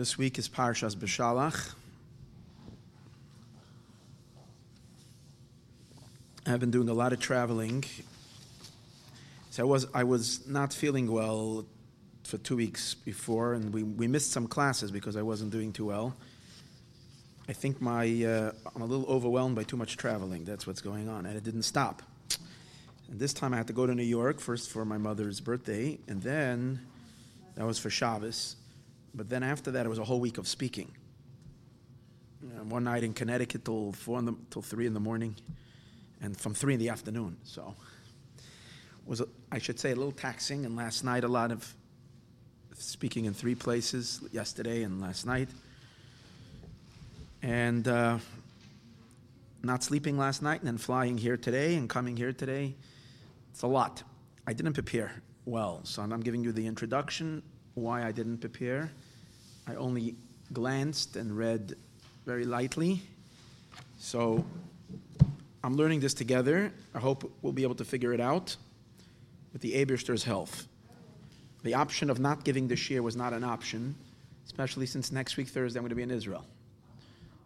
This week is Parshas Beshalach. I've been doing a lot of traveling. So I was I was not feeling well for two weeks before, and we, we missed some classes because I wasn't doing too well. I think my uh, I'm a little overwhelmed by too much traveling. That's what's going on, and it didn't stop. And this time I had to go to New York first for my mother's birthday, and then that was for Shabbos. But then after that, it was a whole week of speaking. Uh, one night in Connecticut till four the, till three in the morning, and from three in the afternoon. So was a, I should say a little taxing. And last night, a lot of speaking in three places yesterday and last night, and uh, not sleeping last night, and then flying here today and coming here today. It's a lot. I didn't prepare well, so I'm giving you the introduction why I didn't prepare. I only glanced and read very lightly. So I'm learning this together. I hope we'll be able to figure it out with the Aibershter's help. The option of not giving the shiur was not an option, especially since next week, Thursday, I'm going to be in Israel.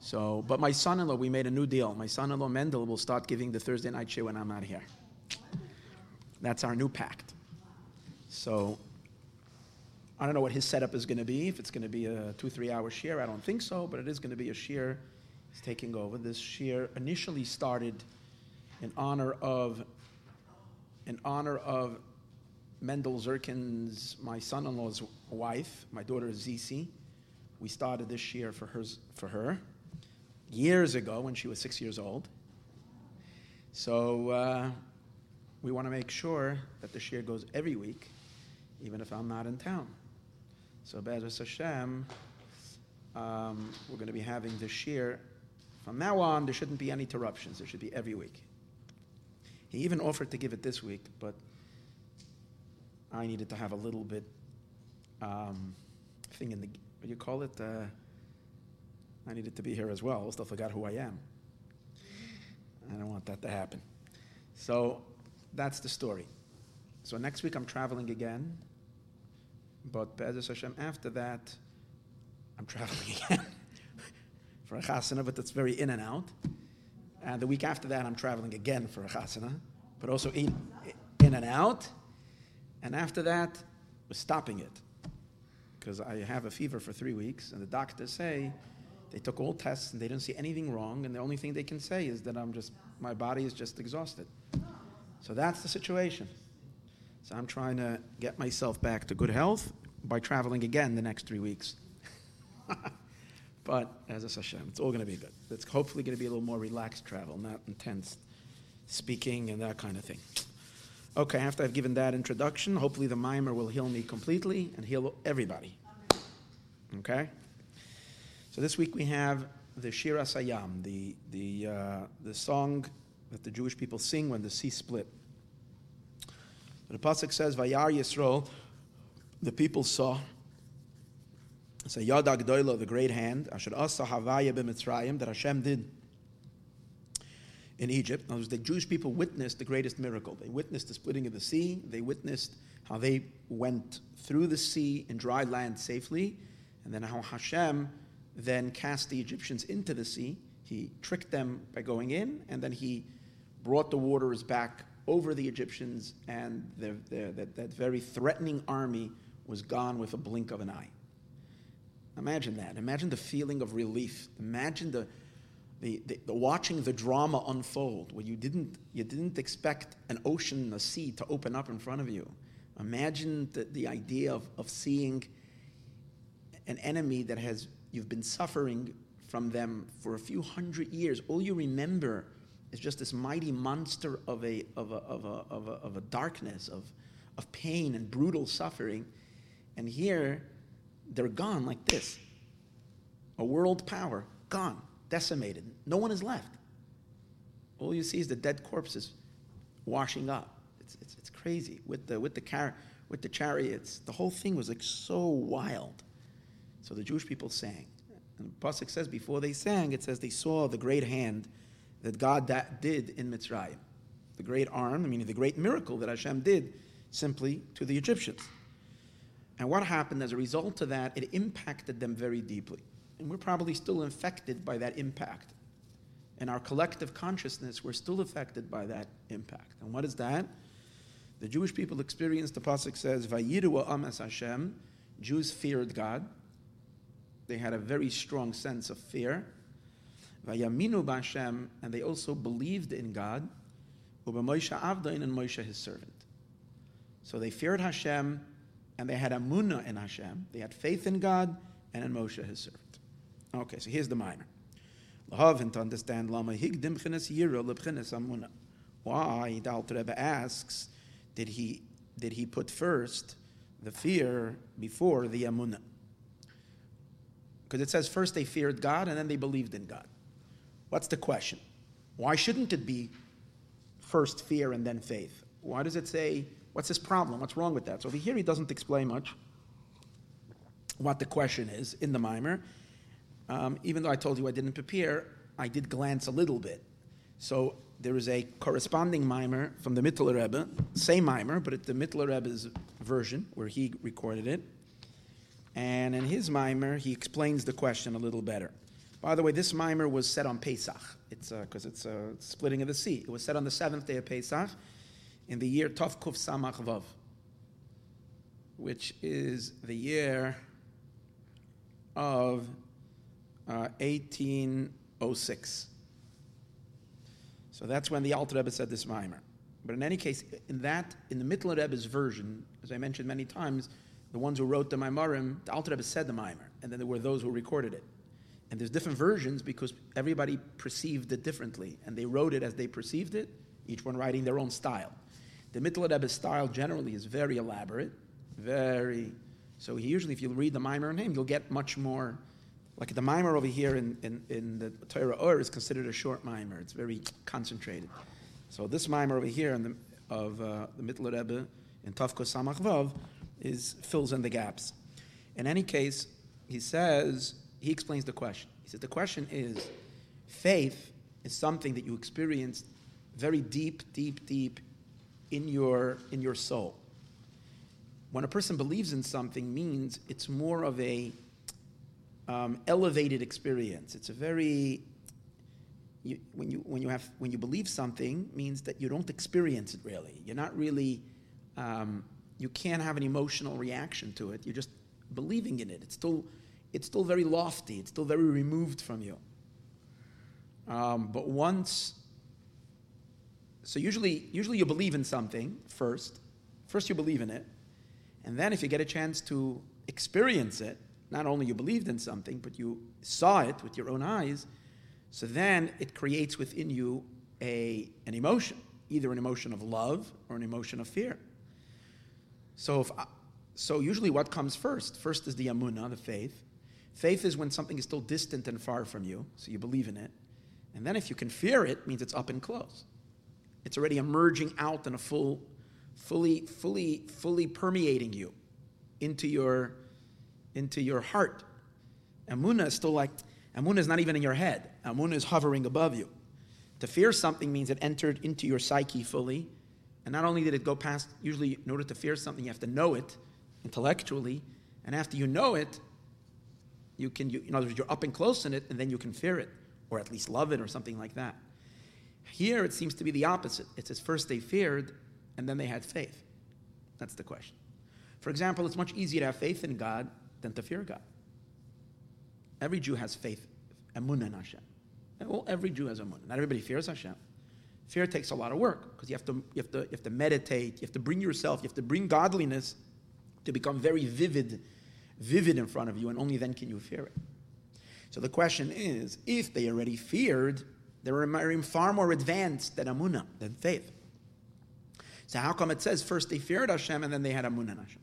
So, but my son-in-law, we made a new deal. My son-in-law Mendel will start giving the Thursday night shiur when I'm not here. That's our new pact. So I don't know what his setup is going to be. If it's going to be a two, three hour shiur, I don't think so, but it is going to be a shiur. He's taking over. This shiur initially started in honor of in honor of Mendel Zirkin's, my son-in-law's wife, my daughter Zizi. We started this year for her, for her years ago when she was six years old. So uh, we want to make sure that the shiur goes every week, even if I'm not in town. So Be'ez Hashem, um, we're going to be having this year. From now on, there shouldn't be any interruptions. There should be every week. He even offered to give it this week, but I needed to have a little bit um, thing in the what do you call it? Uh, I needed to be here as well. I still forgot who I am. I don't want that to happen. So that's the story. So next week I'm traveling again, but Be'ez Hashem, after that, I'm traveling again for a chasana, but that's very in and out. And the week after that, I'm traveling again for a chasana, but also in, in and out. And after that, we're stopping it because I have a fever for three weeks, and the doctors say they took all tests and they didn't see anything wrong, and the only thing they can say is that I'm just my body is just exhausted. So that's the situation. So I'm trying to get myself back to good health by traveling again the next three weeks. But as a Hashem, it's all going to be good. It's hopefully going to be a little more relaxed travel, not intense speaking and that kind of thing. Okay, after I've given that introduction, hopefully the mimer will heal me completely and heal everybody. Okay? So this week we have the Shiras HaYam, the, the, uh, the song that the Jewish people sing when the sea split. The Pasuk says, Vayar Yisrael, the people saw it's a Yad HaGedoila, the great hand, Asher Asa Havaya b'Mitzrayim, that Hashem did in Egypt. Now, the Jewish people witnessed the greatest miracle. They witnessed the splitting of the sea. They witnessed how they went through the sea in dry land safely, and then how Hashem then cast the Egyptians into the sea. He tricked them by going in, and then he brought the waters back over the Egyptians, and that, that very threatening army was gone with a blink of an eye. Imagine that. Imagine the feeling of relief. Imagine the, the, the, the, watching the drama unfold where you didn't, you didn't expect an ocean, a sea to open up in front of you. Imagine the, the idea of, of seeing an enemy that has you've been suffering from them for a few hundred years. All you remember is just this mighty monster of a, of a, of a, of a, of a darkness, of, of pain and brutal suffering. And here, they're gone like this. A world power, gone, decimated. No one is left. All you see is the dead corpses washing up. It's, it's, it's crazy. With the, with, the car, with the chariots, the whole thing was like so wild. So the Jewish people sang. And Pasuk says before they sang, it says they saw the great hand that God that did in Mitzrayim. The great arm, I mean the great miracle that Hashem did simply to the Egyptians. And what happened as a result of that, it impacted them very deeply. And we're probably still infected by that impact. In our collective consciousness, we're still affected by that impact. And what is that? The Jewish people experienced, the Pasuk says, Vayiru am es Hashem, Jews feared God. They had a very strong sense of fear. Vayaminu b'Hashem, and they also believed in God. Uba Avdain and Moshe his servant. So they feared Hashem, and they had amunah in Hashem. They had faith in God and in Moshe his servant. Okay, so here's the minor. Lahavin to understand lama higdim chines yira lebchines amunah. Why the Alter Rebbe asks, did he did he put first the fear before the amunah? Because it says first they feared God and then they believed in God. What's the question? Why shouldn't it be first fear and then faith? Why does it say, what's his problem? What's wrong with that? So over here he doesn't explain much what the question is in the mimer. Um, even though I told you I didn't prepare, I did glance a little bit. So there is a corresponding mimer from the Mittler Rebbe, same mimer, but it's the Mittler Rebbe's version where he recorded it. And in his mimer, he explains the question a little better. By the way, this mimer was set on Pesach. It's because uh, it's a uh, splitting of the sea. It was set on the seventh day of Pesach in the year Tov Kuf Samach Vav, which is the year of uh, 1806. So that's when the Alter Rebbe said this mimer. But in any case, in that, in the Mittler Rebbe's version, as I mentioned many times, the ones who wrote the Maimarim, the Alter Rebbe said the Maimer, and then there were those who recorded it. And there's different versions because everybody perceived it differently, and they wrote it as they perceived it, each one writing their own style. The Mittler Rebbe's style generally is very elaborate, very. So he usually, if you read the Maimer name, you'll get much more. Like the Maimer over here in, in, in the Torah Or is considered a short Maimer. It's very concentrated. So this Maimer over here in the, of uh, the Mittler Rebbe in Vav is fills in the gaps. In any case, he says he explains the question. He says the question is, faith is something that you experience very deep, deep, deep in your in your soul. When a person believes in something, means it's more of a um, elevated experience. It's a very you, when you when you have when you believe something means that you don't experience it really. You're not really um, you can't have an emotional reaction to it. You're just believing in it. It's still, it's still very lofty. It's still very removed from you. Um, but once, so usually, usually you believe in something first. First you believe in it, and then if you get a chance to experience it, not only you believed in something, but you saw it with your own eyes. So then it creates within you a, an emotion, either an emotion of love or an emotion of fear. So, if, so usually what comes first? First is the amuna, the faith. Faith is when something is still distant and far from you, so you believe in it. And then if you can fear it, means it's up and close. It's already emerging out in a full, fully, fully, fully permeating you into your, into your heart. Amuna is still like, Amuna is not even in your head. Amuna is hovering above you. To fear something means it entered into your psyche fully, and not only did it go past, usually in order to fear something, you have to know it intellectually. And after you know it, you can, you, in other words, you're up and close in it, and then you can fear it, or at least love it, or something like that. Here, it seems to be the opposite. It says first they feared, and then they had faith. That's the question. For example, it's much easier to have faith in God than to fear God. Every Jew has faith, emunah in Hashem. Well, every Jew has emunah. Not everybody fears Hashem. Fear takes a lot of work because you have to you have to you have to meditate, you have to bring yourself, you have to bring godliness to become very vivid, vivid in front of you, and only then can you fear it. So the question is, if they already feared, they're far more advanced than Amunah, than faith. So how come it says first they feared Hashem and then they had Amunah in Hashem?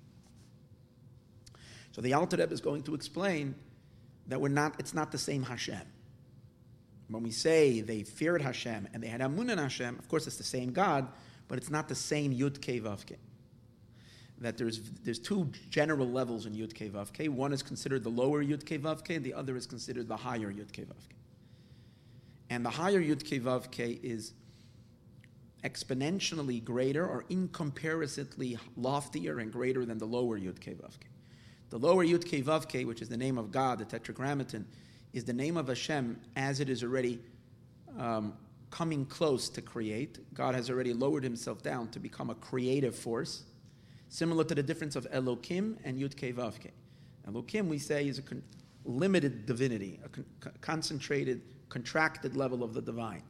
So the Alter Rebbe is going to explain that we're not, it's not the same Hashem. When we say they feared Hashem and they had Amun in Hashem, of course it's the same God, but it's not the same Yud Kei Vav Kei. That there's, there's two general levels in Yud Kei. One is considered the lower Yud Kei and the other is considered the higher Yud Kei. And the higher Yud Kei is exponentially greater or incomparatively loftier and greater than the lower Yud Kei. The lower Yud Kei, which is the name of God, the Tetragrammaton, is the name of Hashem as it is already um, coming close to create. God has already lowered himself down to become a creative force, similar to the difference of Elokim and Yud Kei Vav Kei. Elokim, we say, is a con- limited divinity, a con- concentrated, contracted level of the divine.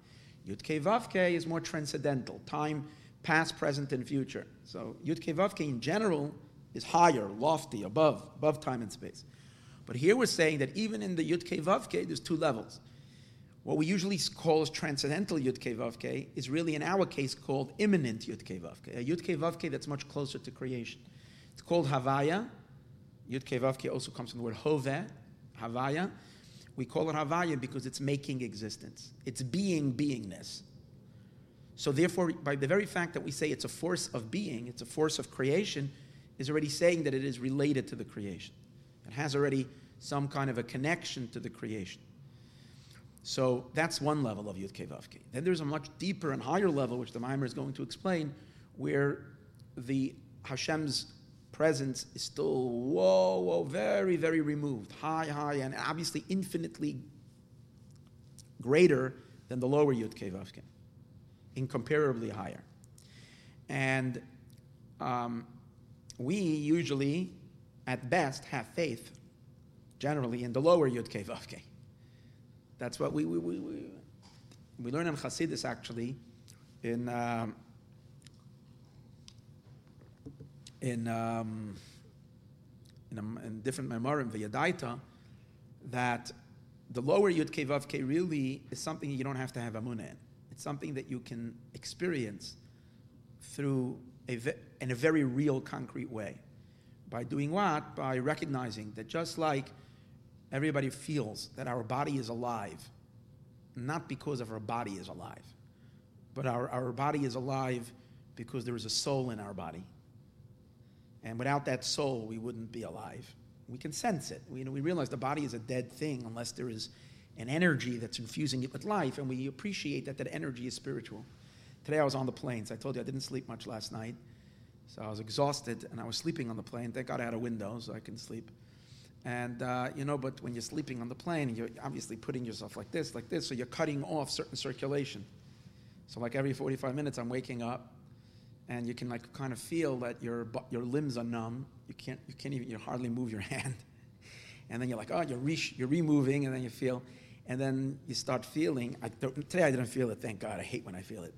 Yud Kei Vav Kei is more transcendental, time, past, present, and future. So Yud Kei Vav Kei in general is higher, lofty, above, above time and space. But here we're saying that even in the Yud Kei Vav Kei, there's two levels. What we usually call as transcendental Yud Kei Vav Kei is really, in our case, called immanent Yud Kei Vav Kei, a Yud Kei Vav Kei that's much closer to creation. It's called Havaya. Yud Kei Vav Kei also comes from the word Hoveh, Havaya. We call it Havaya because it's making existence. It's being beingness. So therefore, by the very fact that we say it's a force of being, it's a force of creation, is already saying that it is related to the creation. It has already some kind of a connection to the creation. So that's one level of Yud Kei Vav Kei. Then there's a much deeper and higher level, which the Maimer is going to explain, where the Hashem's presence is still whoa, whoa, very, very removed, high, high, and obviously infinitely greater than the lower Yud Kei Vav Kei, incomparably higher. And um, we usually, at best, have faith, generally, in the lower Yud Kei Vav Kei. That's what we, we, we, we, we learn in Chassidus, actually, in, um, in, um, in, a, in, different memorim, V'yadaita, that the lower Yud Kei really is something you don't have to have amunah in. It's something that you can experience through a, in a very real, concrete way. By doing what? By recognizing that just like everybody feels that our body is alive, not because of our body is alive, but our, our body is alive because there is a soul in our body. And without that soul, we wouldn't be alive. We can sense it. We, you know, we realize the body is a dead thing unless there is an energy that's infusing it with life, and we appreciate that that energy is spiritual. Today I was on the planes. I told you I didn't sleep much last night. So I was exhausted and I was sleeping on the plane. Thank God I had a window so I can sleep. And, uh, you know, but when you're sleeping on the plane, you're obviously putting yourself like this, like this, so you're cutting off certain circulation. So, like every 45 minutes, I'm waking up and you can, like, kind of feel that your, your limbs are numb. You can't, you can't even, you hardly move your hand. And then you're like, oh, you're, re- you're removing, and then you feel, and then you start feeling. I, today I didn't feel it, thank God. I hate when I feel it.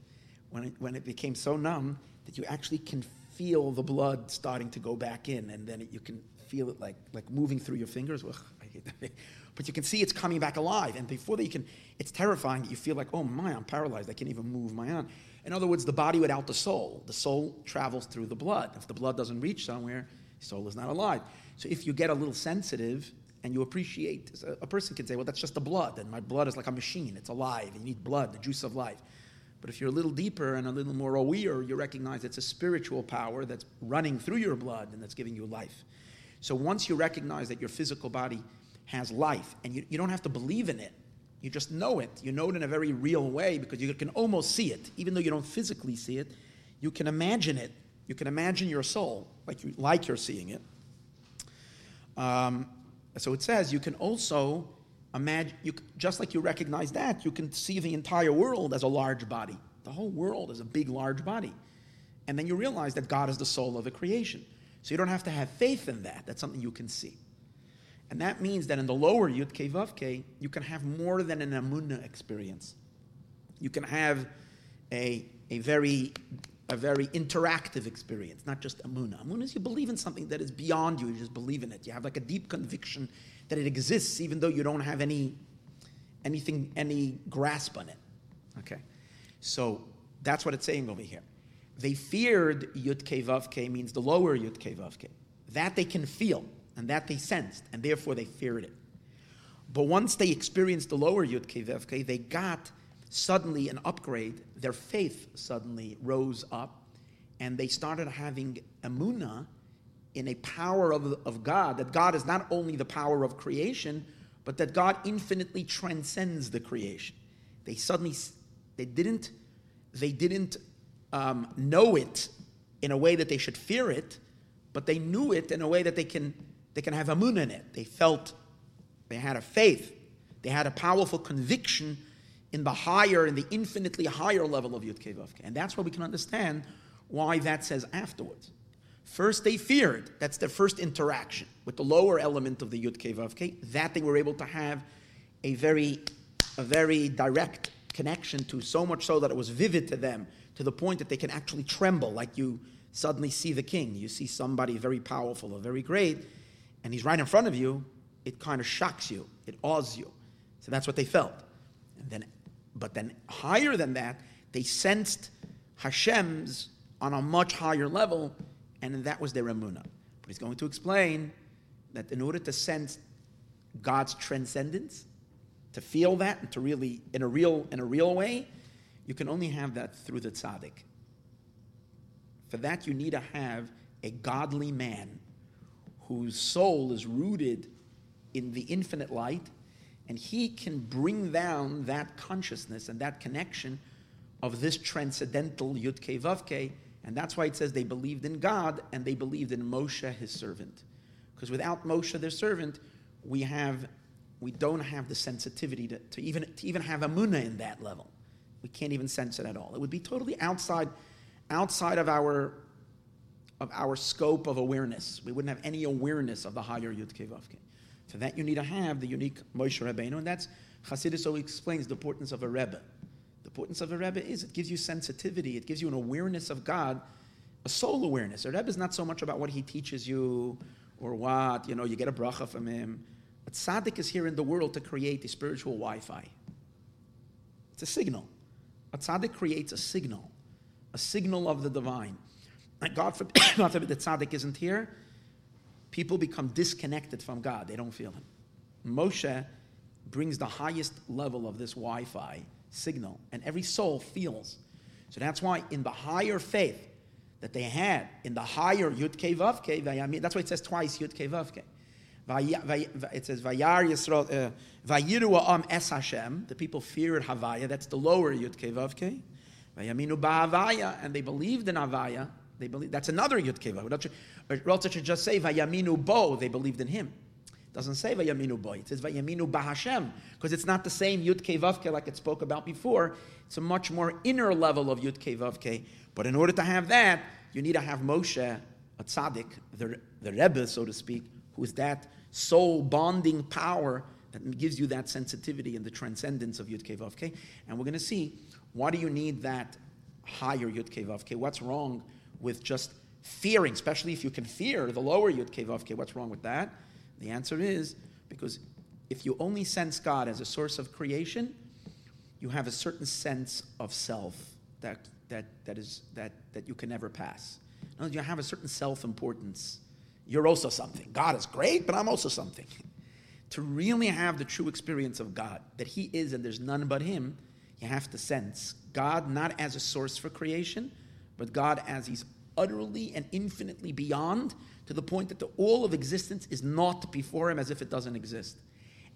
When it, when it became so numb that you actually can feel the blood starting to go back in, and then it, you can feel it like, like moving through your fingers. Ugh, I hate that. But you can see it's coming back alive, and before that, you can. It's terrifying. That you feel like, oh my, I'm paralyzed. I can't even move my arm. In other words, the body without the soul. The soul travels through the blood. If the blood doesn't reach somewhere, the soul is not alive. So if you get a little sensitive and you appreciate, a person can say, well, that's just the blood, and my blood is like a machine. It's alive. You need blood, the juice of life. But if you're a little deeper and a little more aware, you recognize it's a spiritual power that's running through your blood and that's giving you life. So once you recognize that your physical body has life, and you, you don't have to believe in it, you just know it. You know it in a very real way because you can almost see it, even though you don't physically see it. You can imagine it. You can imagine your soul like you like you're seeing it. Um, so it says you can also imagine, you, just like you recognize that, you can see the entire world as a large body. The whole world is a big, large body. And then you realize that God is the soul of the creation. So you don't have to have faith in that. That's something you can see. And that means that in the lower Yud Kei you can have more than an Amunah experience. You can have a, a, very, a very interactive experience, not just Amunah. Amunah is you believe in something that is beyond you, you just believe in it. You have like a deep conviction that it exists even though you don't have any anything any grasp on it okay so that's what it's saying over here they feared yud kei vav kei means the lower yud kei vav kei. That they can feel and that they sensed and therefore they feared it. But once they experienced the lower yud kei vav kei they got suddenly an upgrade. Their faith suddenly rose up and they started having emuna in a power of, of God, that God is not only the power of creation, but that God infinitely transcends the creation. They suddenly, they didn't, they didn't um, know it in a way that they should fear it, but they knew it in a way that they can, they can have amun in it. They felt, they had a faith, they had a powerful conviction in the higher, in the infinitely higher level of Yud Vavke. And that's why we can understand why that says afterwards. First, they feared. That's their first interaction with the lower element of the Yud Vavke. That they were able to have a very, a very direct connection to, so much so that it was vivid to them, to the point that they can actually tremble, like you suddenly see the king. You see somebody very powerful or very great, and he's right in front of you. It kind of shocks you. It awes you. So that's what they felt. And then, but then higher than that, they sensed Hashem's on a much higher level, and that was their emunah. But he's going to explain that in order to sense God's transcendence, to feel that and to really, in a real, in a real way, you can only have that through the tzaddik. For that, you need to have a godly man whose soul is rooted in the infinite light, and he can bring down that consciousness and that connection of this transcendental Yudke Vavke, and that's why it says they believed in God and they believed in Moshe, his servant. Because without Moshe, their servant, we have we don't have the sensitivity to, to, even, to even have Amunah in that level. We can't even sense it at all. It would be totally outside, outside of our, of our scope of awareness. We wouldn't have any awareness of the higher Yud Vavke. For that, you need to have the unique Moshe Rabbeinu, and that's Chassidus so explains the importance of a Rebbe. The importance of a Rebbe is it gives you sensitivity, it gives you an awareness of God, a soul awareness. A Rebbe is not so much about what he teaches you or what, you know, you get a bracha from him. But tzaddik is here in the world to create a spiritual Wi-Fi. It's a signal. A tzaddik creates a signal, a signal of the divine. And God forbid, God forbid the tzaddik isn't here, people become disconnected from God. They don't feel Him. Moshe brings the highest level of this Wi-Fi signal, and every soul feels. So that's why in the higher faith that they had, in the higher Yud Ke Vav Ke, that's why it says twice Yud Ke Vav Ke it says Vayar uh, Vayiru Am Es Hashem. The people feared Havaya. That's the lower Yud Vavke. Vayaminu Ba'avaya, and they believed in Havaya. They believe that's another Yud Kevav. Should just say Vayaminu Bo. They believed in him. It doesn't say Vayaminu Bo. It says Vayaminu Bahashem because it's not the same Yud Vavke like it spoke about before. It's a much more inner level of Yud Vavke. But in order to have that, you need to have Moshe, a tzaddik, the, the Rebbe, so to speak, who is that soul bonding power that gives you that sensitivity and the transcendence of Yud Vavke. And we're going to see why do you need that higher Yud Vavke? What's wrong with just fearing, especially if you can fear the lower Yud Vavke? What's wrong with that? The answer is because if you only sense God as a source of creation, you have a certain sense of self that, that, that, is, that, that you can never pass. You have a certain self importance you're also something. God is great, but I'm also something. to really have the true experience of God, that He is and there's none but Him, you have to sense God not as a source for creation, but God as He's utterly and infinitely beyond to the point that the, all of existence is not before Him as if it doesn't exist.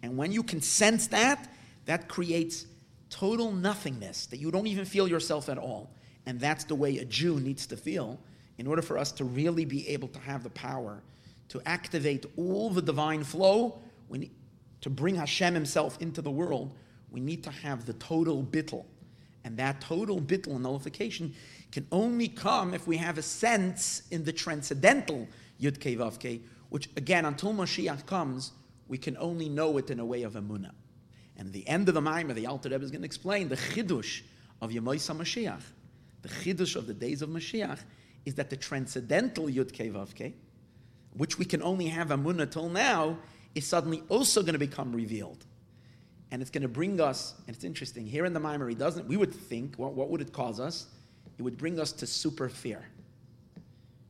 And when you can sense that, that creates total nothingness, that you don't even feel yourself at all. And that's the way a Jew needs to feel in order for us to really be able to have the power to activate all the divine flow, we to bring Hashem Himself into the world, we need to have the total bittel. And that total bittel and nullification can only come if we have a sense in the transcendental Yud Vavke, which again, until Mashiach comes, we can only know it in a way of emunah. And the end of the Maimer, the Alter Rebbe is going to explain the chidush of Yemoisa Mashiach, the chidush of the days of Mashiach, is that the transcendental Yud Vavke, which we can only have Amunah till now, is suddenly also going to become revealed. And it's going to bring us, and it's interesting, here in the Maimari doesn't, we would think, what, what would it cause us? It would bring us to super fear.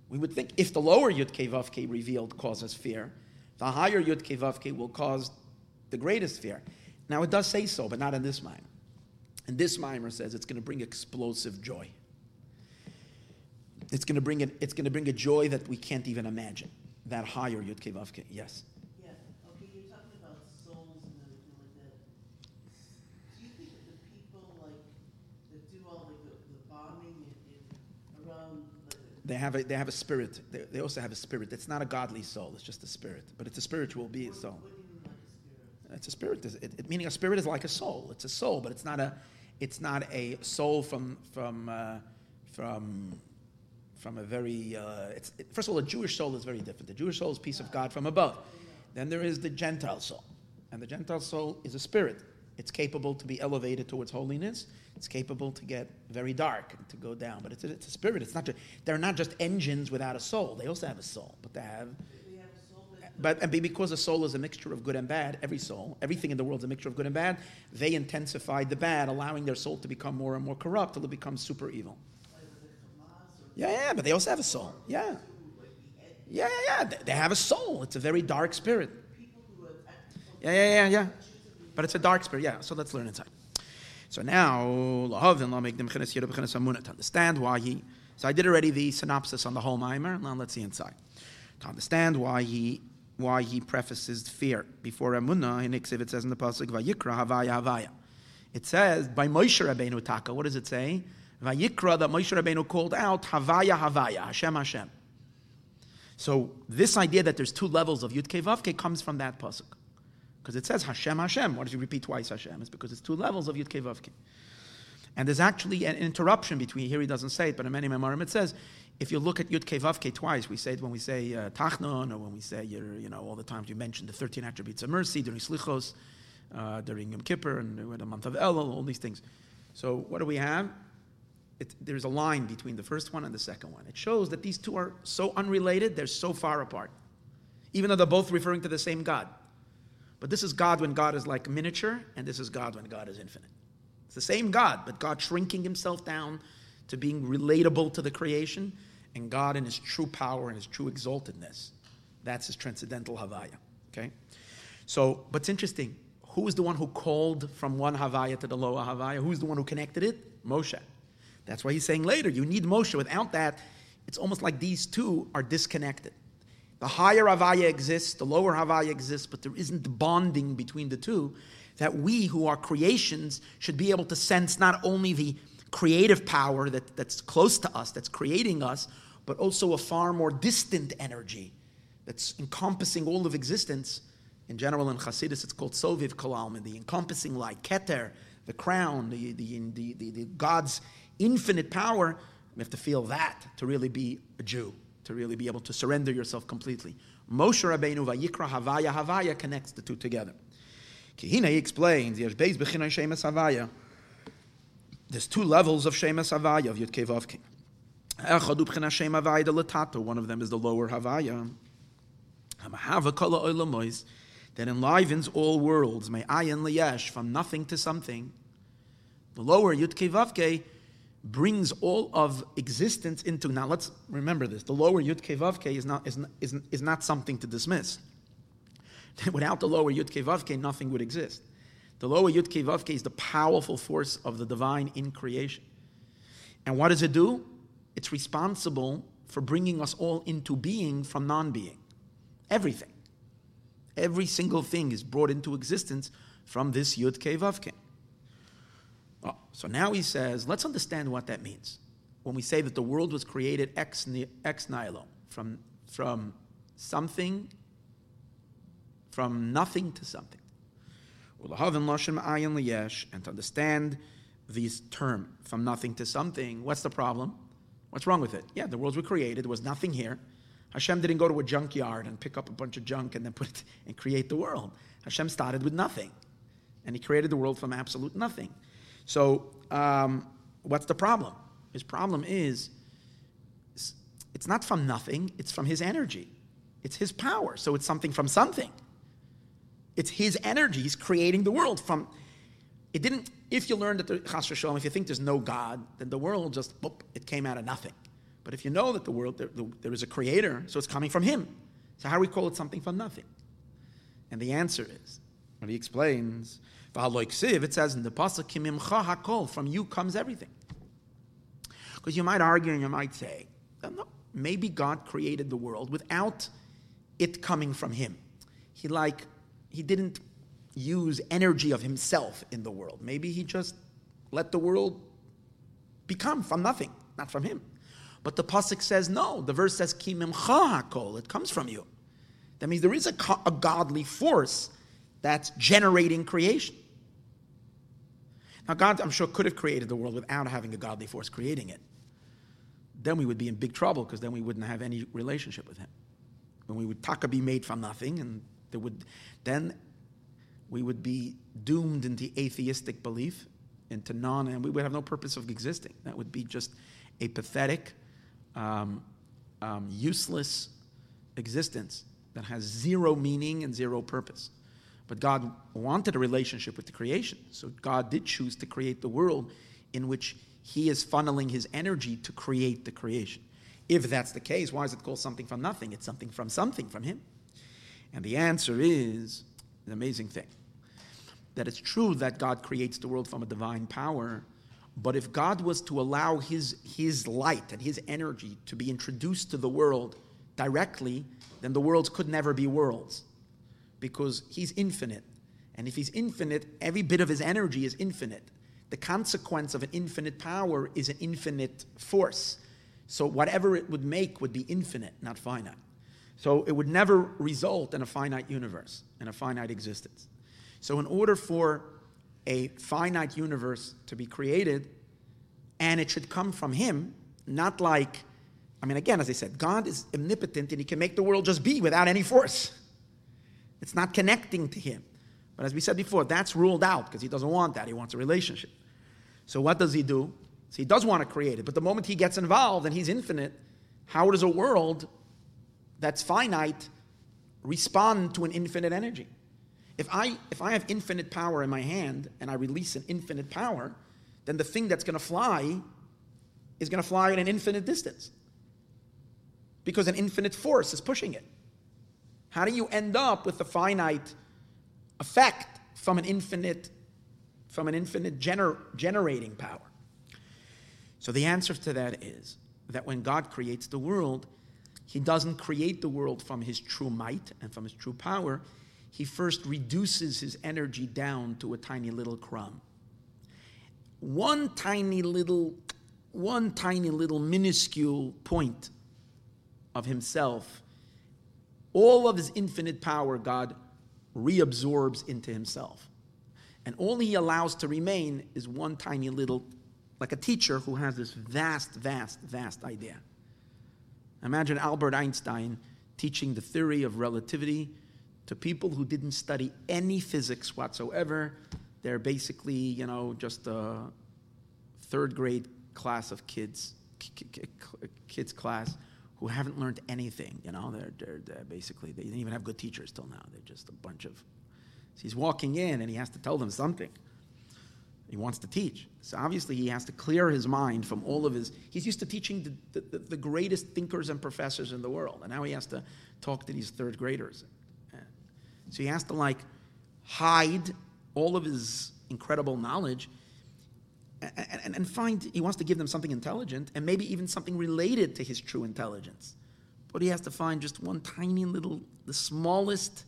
We would think if the lower Yud Vavke revealed causes fear, the higher Yud Vavke will cause the greatest fear. Now it does say so, but not in this Maimer. And this Maimer says it's going to bring explosive joy. It's going to bring it. It's going to bring a joy that we can't even imagine. That higher Yud Vavke. Yes. Yeah. Okay. You're talking about souls and everything like that. Do you think that the people like that do all like the, the bombing in, in around like, they have a, they have a spirit. They, they also have a spirit. It's not a godly soul. It's just a spirit, but it's a spiritual being soul. What do you mean like a spirit? It's a spirit. It, it, meaning a spirit is like a soul. It's a soul, but it's not a it's not a soul from from uh, from from a very. Uh, it's, it, first of all, a Jewish soul is very different. The Jewish soul is piece of God from above. Then there is the Gentile soul, and the Gentile soul is a spirit. It's capable to be elevated towards holiness. It's capable to get very dark and to go down. But it's a, it's a spirit. It's not just, they're not just engines without a soul. They also have a soul, but they have but and because a soul is a mixture of good and bad, every soul, everything in the world is a mixture of good and bad, they intensified the bad, allowing their soul to become more and more corrupt till it becomes super evil. like the Hamas or Yeah, yeah, but they also have a soul. Yeah. Yeah, yeah, yeah. They- have a soul. It's a very dark spirit. Yeah, yeah, yeah, yeah. But it's a dark spirit. Yeah, so let's learn inside. So now, to understand why he. So I did already the synopsis on the whole mimer. Now let's see inside. To understand why he why he prefaces fear before amunah in Iksiv, it says in the pasuk vayikra havaya havaya. It says by Moshe Rabbeinu taka. What does it say? Vayikra that Moshe Rabbeinu called out havaya havaya Hashem Hashem. So this idea that there's two levels of Yud Kei Vav Kei comes from that pasuk. Because it says Hashem Hashem. Why does you repeat twice Hashem? It's because it's two levels of Yud Kei Vav Kei. And there's actually an interruption between, here he doesn't say it, but in many Memorim it says, if you look at Yud Kei Vav Kei twice, we say it when we say uh, Tachanun, or when we say, you know, all the times you mention the 13 attributes of mercy during Slichos, uh, during Yom Kippur, and the month of Elul, all these things. So what do we have? It, there's a line between the first one and the second one. It shows that these two are so unrelated, they're so far apart, even though they're both referring to the same God. But this is God when God is like miniature, and this is God when God is infinite. It's the same God, but God shrinking himself down to being relatable to the creation, and God in his true power and his true exaltedness. That's his transcendental Havaya. Okay? So, but it's interesting. Who is the one who called from one Havaya to the lower Havaya? Who's the one who connected it? Moshe. That's why he's saying later, you need Moshe. Without that, it's almost like these two are disconnected. The higher Havaya exists, the lower Havaya exists, but there isn't the bonding between the two that we who are creations should be able to sense not only the creative power that, that's close to us, that's creating us, but also a far more distant energy that's encompassing all of existence. In general, in Hasidus, it's called Soviv Kol Almin, the encompassing light, Keter, the crown, the, the, the, the, the God's infinite power. We have to feel that to really be a Jew, to really be able to surrender yourself completely. Moshe Rabbeinu Vayikra Havaya Havaya connects the two together. Kihina he explains. There's two levels of Shemes Havaya, of Yud Kei Vav Kei. Echad Ubchina Shem Havaya de Latato. One of them is the lower Havaya. That enlivens all worlds. May ayin liyesh, from nothing to something. The lower Yud Kei Vav Kei brings all of existence into. Now let's remember this. The lower Yud Kei Vav Kei is not, is, is, is not something to dismiss. Without the lower Yud Kei Vav Kei, nothing would exist. The lower Yud Kei Vav Kei is the powerful force of the divine in creation. And what does it do? It's responsible for bringing us all into being from non being. Everything. Every single thing is brought into existence from this Yud Kei Vav Kei. Oh, so now he says, let's understand what that means. When we say that the world was created ex, ex nihilo, from, from something, from nothing to something. And to understand this term, from nothing to something, what's the problem? What's wrong with it? Yeah, the worlds were created, there was nothing here. Hashem didn't go to a junkyard and pick up a bunch of junk and then put it and create the world. Hashem started with nothing, and He created the world from absolute nothing. So, um, what's the problem? His problem is it's- not from nothing; it's from His energy. It's His power. So it's something from something. It's His energy. He's creating the world from. It didn't. If you learn that the Chas Shalom, if you think there's no God, then the world just boop, it came out of nothing. But if you know that the world there, there is a creator, so it's coming from Him. So how do we call it something from nothing? And the answer is, when he explains, it says in the pasuk, "Kimimcha hakol," from you comes everything. Because you might argue and you might say, "Oh, no, maybe God created the world without it coming from Him. He like He didn't use energy of Himself in the world. Maybe He just let the world become from nothing, not from Him. But the pasuk says no. The verse says ki mimcha hakol. It comes from you. That means there is a, a godly force that's generating creation. Now, God, I'm sure, could have created the world without having a godly force creating it. Then we would be in big trouble because then we wouldn't have any relationship with Him. When we would taka be made from nothing, and there would then we would be doomed into atheistic belief, into non, and we would have no purpose of existing. That would be just a pathetic, um, um, useless existence that has zero meaning and zero purpose. But God wanted a relationship with the creation. So God did choose to create the world in which He is funneling His energy to create the creation. If that's the case, why is it called something from nothing? It's something from something, from Him. And the answer is an amazing thing that it's true that God creates the world from a divine power. But if God was to allow his, his light and his energy to be introduced to the world directly, then the worlds could never be worlds because he's infinite. And if he's infinite, every bit of his energy is infinite. The consequence of an infinite power is an infinite force. So whatever it would make would be infinite, not finite. So it would never result in a finite universe, in a finite existence. So, in order for a finite universe to be created, and it should come from Him, not like, I mean, again, as I said, God is omnipotent and He can make the world just be without any force. It's not connecting to Him. But as we said before, that's ruled out because He doesn't want that. He wants a relationship. So, what does He do? So, He does want to create it, but the moment He gets involved and He's infinite, how does a world that's finite respond to an infinite energy? If I, if I have infinite power in my hand and I release an infinite power, then the thing that's going to fly is going to fly at an infinite distance because an infinite force is pushing it. How do you end up with a finite effect from an infinite, from an infinite gener- generating power? So the answer to that is that when God creates the world, He doesn't create the world from His true might and from His true power he first reduces his energy down to a tiny little crumb. One tiny little, one tiny little minuscule point of himself, all of his infinite power, God reabsorbs into himself. And all he allows to remain is one tiny little, like a teacher who has this vast, vast, vast idea. Imagine Albert Einstein teaching the theory of relativity to people who didn't study any physics whatsoever. They're basically, you know, just a third grade class of kids, kids class who haven't learned anything. You know, they're, they're, they're, basically, they didn't even have good teachers till now. They're just a bunch of. So he's walking in and he has to tell them something. He wants to teach. So obviously he has to clear his mind from all of his. He's used to teaching the, the, the greatest thinkers and professors in the world. And now he has to talk to these third graders. So he has to like hide all of his incredible knowledge and, and, find, he wants to give them something intelligent and maybe even something related to his true intelligence. But he has to find just one tiny little, the smallest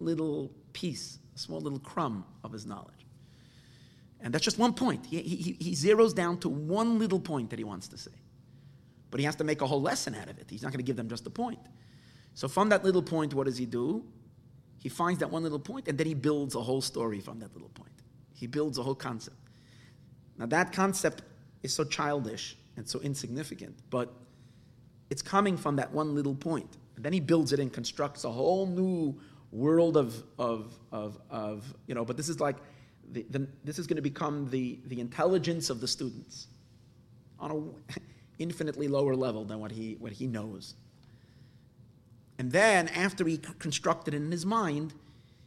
little piece, a small little crumb of his knowledge. And that's just one point. He, he, he zeroes down to one little point that he wants to say. But he has to make a whole lesson out of it. He's not going to give them just a point. So from that little point, what does he do? He finds that one little point and then he builds a whole story from that little point. He builds a whole concept. Now, that concept is so childish and so insignificant, but it's coming from that one little point. And then he builds it and constructs a whole new world of, of, of, of you know, but this is like, the, the, this is going to become the, the intelligence of the students on an infinitely lower level than what he, what he knows. And then, after he constructed it in his mind,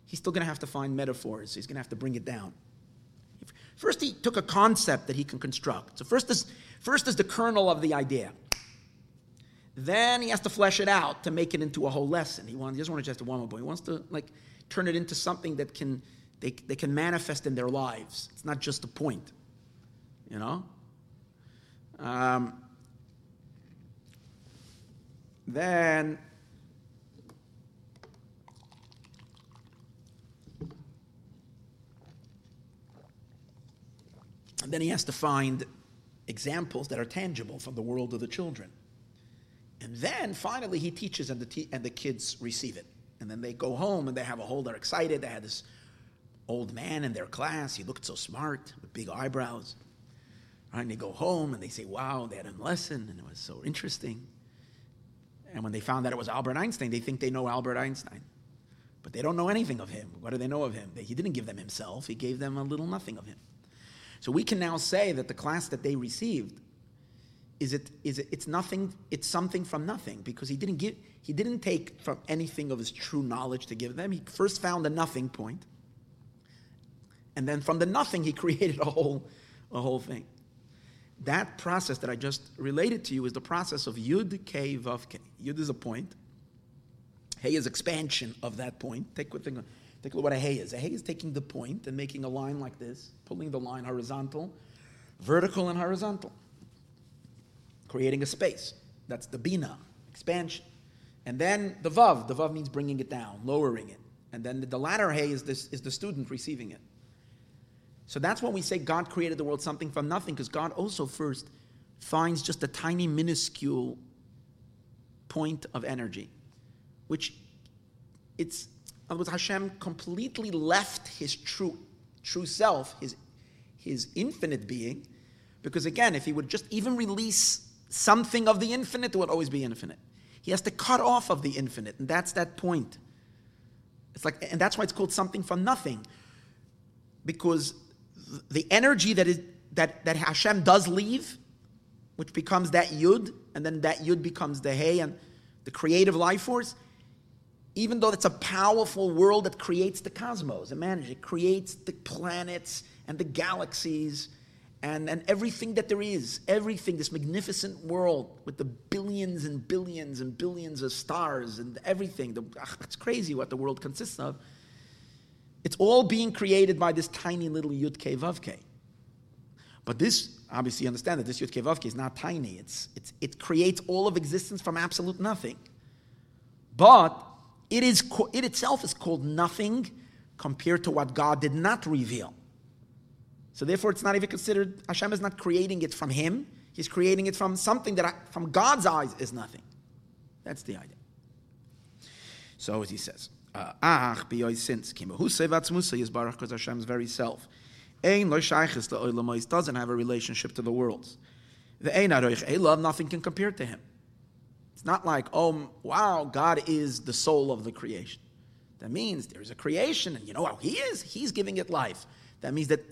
he's still going to have to find metaphors. He's going to have to bring it down. First, he took a concept that he can construct. So, first is, first is the kernel of the idea. Then he has to flesh it out to make it into a whole lesson. He, wants, he doesn't want to just a one boy. He wants to like turn it into something that can they, they can manifest in their lives. It's not just a point, you know. Um, then And then he has to find examples that are tangible from the world of the children. And then finally he teaches and the, te- and the kids receive it. And then they go home and they have a whole, they're excited. They had this old man in their class. He looked so smart with big eyebrows. Right? And they go home and they say, wow, they had a lesson and it was so interesting. And when they found that it was Albert Einstein, they think they know Albert Einstein. But they don't know anything of him. What do they know of him? He didn't give them himself, he gave them a little nothing of him. So we can now say that the class that they received is it is it, it's nothing it's something from nothing because he didn't give he didn't take from anything of his true knowledge to give them. He first found a nothing point and then from the nothing he created a whole a whole thing. That process that i just related to you is the process of yud k vav k. Yud is a point. Hey is expansion of that point. Take a thing take a look what a hey is a hey is taking the point and making a line like this pulling the line horizontal vertical and horizontal creating a space. That's the bina, expansion. And then the vav, the vav means bringing it down, lowering it. And then the, the latter hay is, this, is the student receiving it. So that's when we say God created the world something from nothing, because God also first finds just a tiny, minuscule point of energy, which it's, in other words, Hashem completely left his true, true self, his, his infinite being, because again, if he would just even release something of the infinite, it would always be infinite. He has to cut off of the infinite, and that's that point. It's like, and that's why it's called something from nothing, because the energy that is that that Hashem does leave, which becomes that yud, and then that yud becomes the hay and the creative life force. Even though it's a powerful world that creates the cosmos, and manages it creates the planets and the galaxies and, and everything that there is, everything, this magnificent world with the billions and billions and billions of stars and everything. The, ach, it's crazy what the world consists of. It's all being created by this tiny little Yud Ke Vav Ke. But this, obviously, you understand that this Yud Ke Vav Ke is not tiny. It's, it's, it creates all of existence from absolute nothing. But it, is, it itself is called nothing compared to what God did not reveal. So therefore, it's not even considered, Hashem is not creating it from Him. He's creating it from something that, from God's eyes, is nothing. That's the idea. So as he says, uh, Ach, since Who say vatzmusa is because Hashem's very self. Lo doesn't have a relationship to the worlds. The ein aroich love nothing can compare to him. Not like, oh wow, God is the soul of the creation. That means there's a creation, and you know how He is. He's giving it life. That means that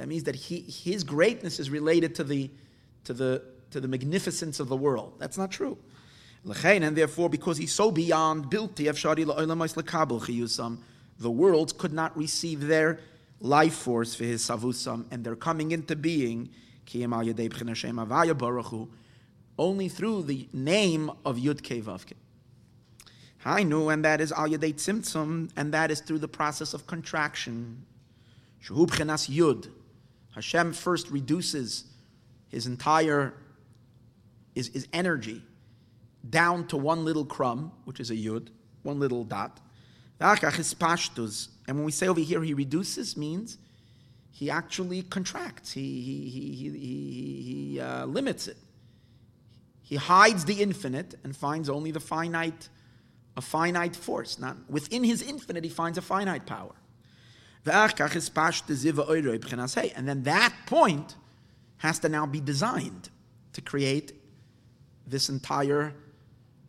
that means that he, his greatness is related to the, to, the, to the magnificence of the world. That's not true. And therefore, because he's so beyond the worlds could not receive their life force for his savusam, and they're coming into being only through the name of Yud Kevavke. I know, and that is al yadei tzimtzum, and that is through the process of contraction. Shuhu Yud, Hashem first reduces his entire his, his energy down to one little crumb, which is a yud, one little dot. And when we say over here he reduces, means he actually contracts. He, he, he, he, he, he uh, limits it. He hides the infinite and finds only the finite, a finite force. Not within his infinite, he finds a finite power. And then that point has to now be designed to create this entire,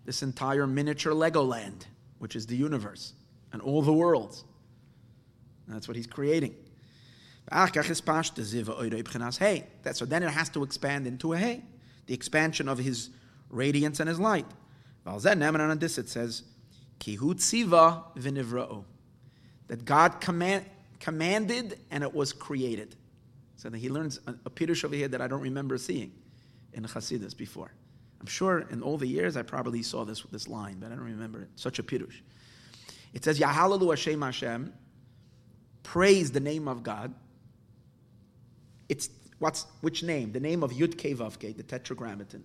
this entire miniature Legoland, which is the universe and all the worlds. And that's what he's creating. So then it has to expand into a hey, the expansion of his radiance and his light. this it says, that God command, commanded and it was created. So that he learns a, a over here that I don't remember seeing in Chassidus before. I'm sure in all the years I probably saw this, this line, but I don't remember it. Such a pirush. It says, Yahalalu Hashem Hashem, praise the name of God. It's what's which name? The name of Yud Kevavke, the Tetragrammaton.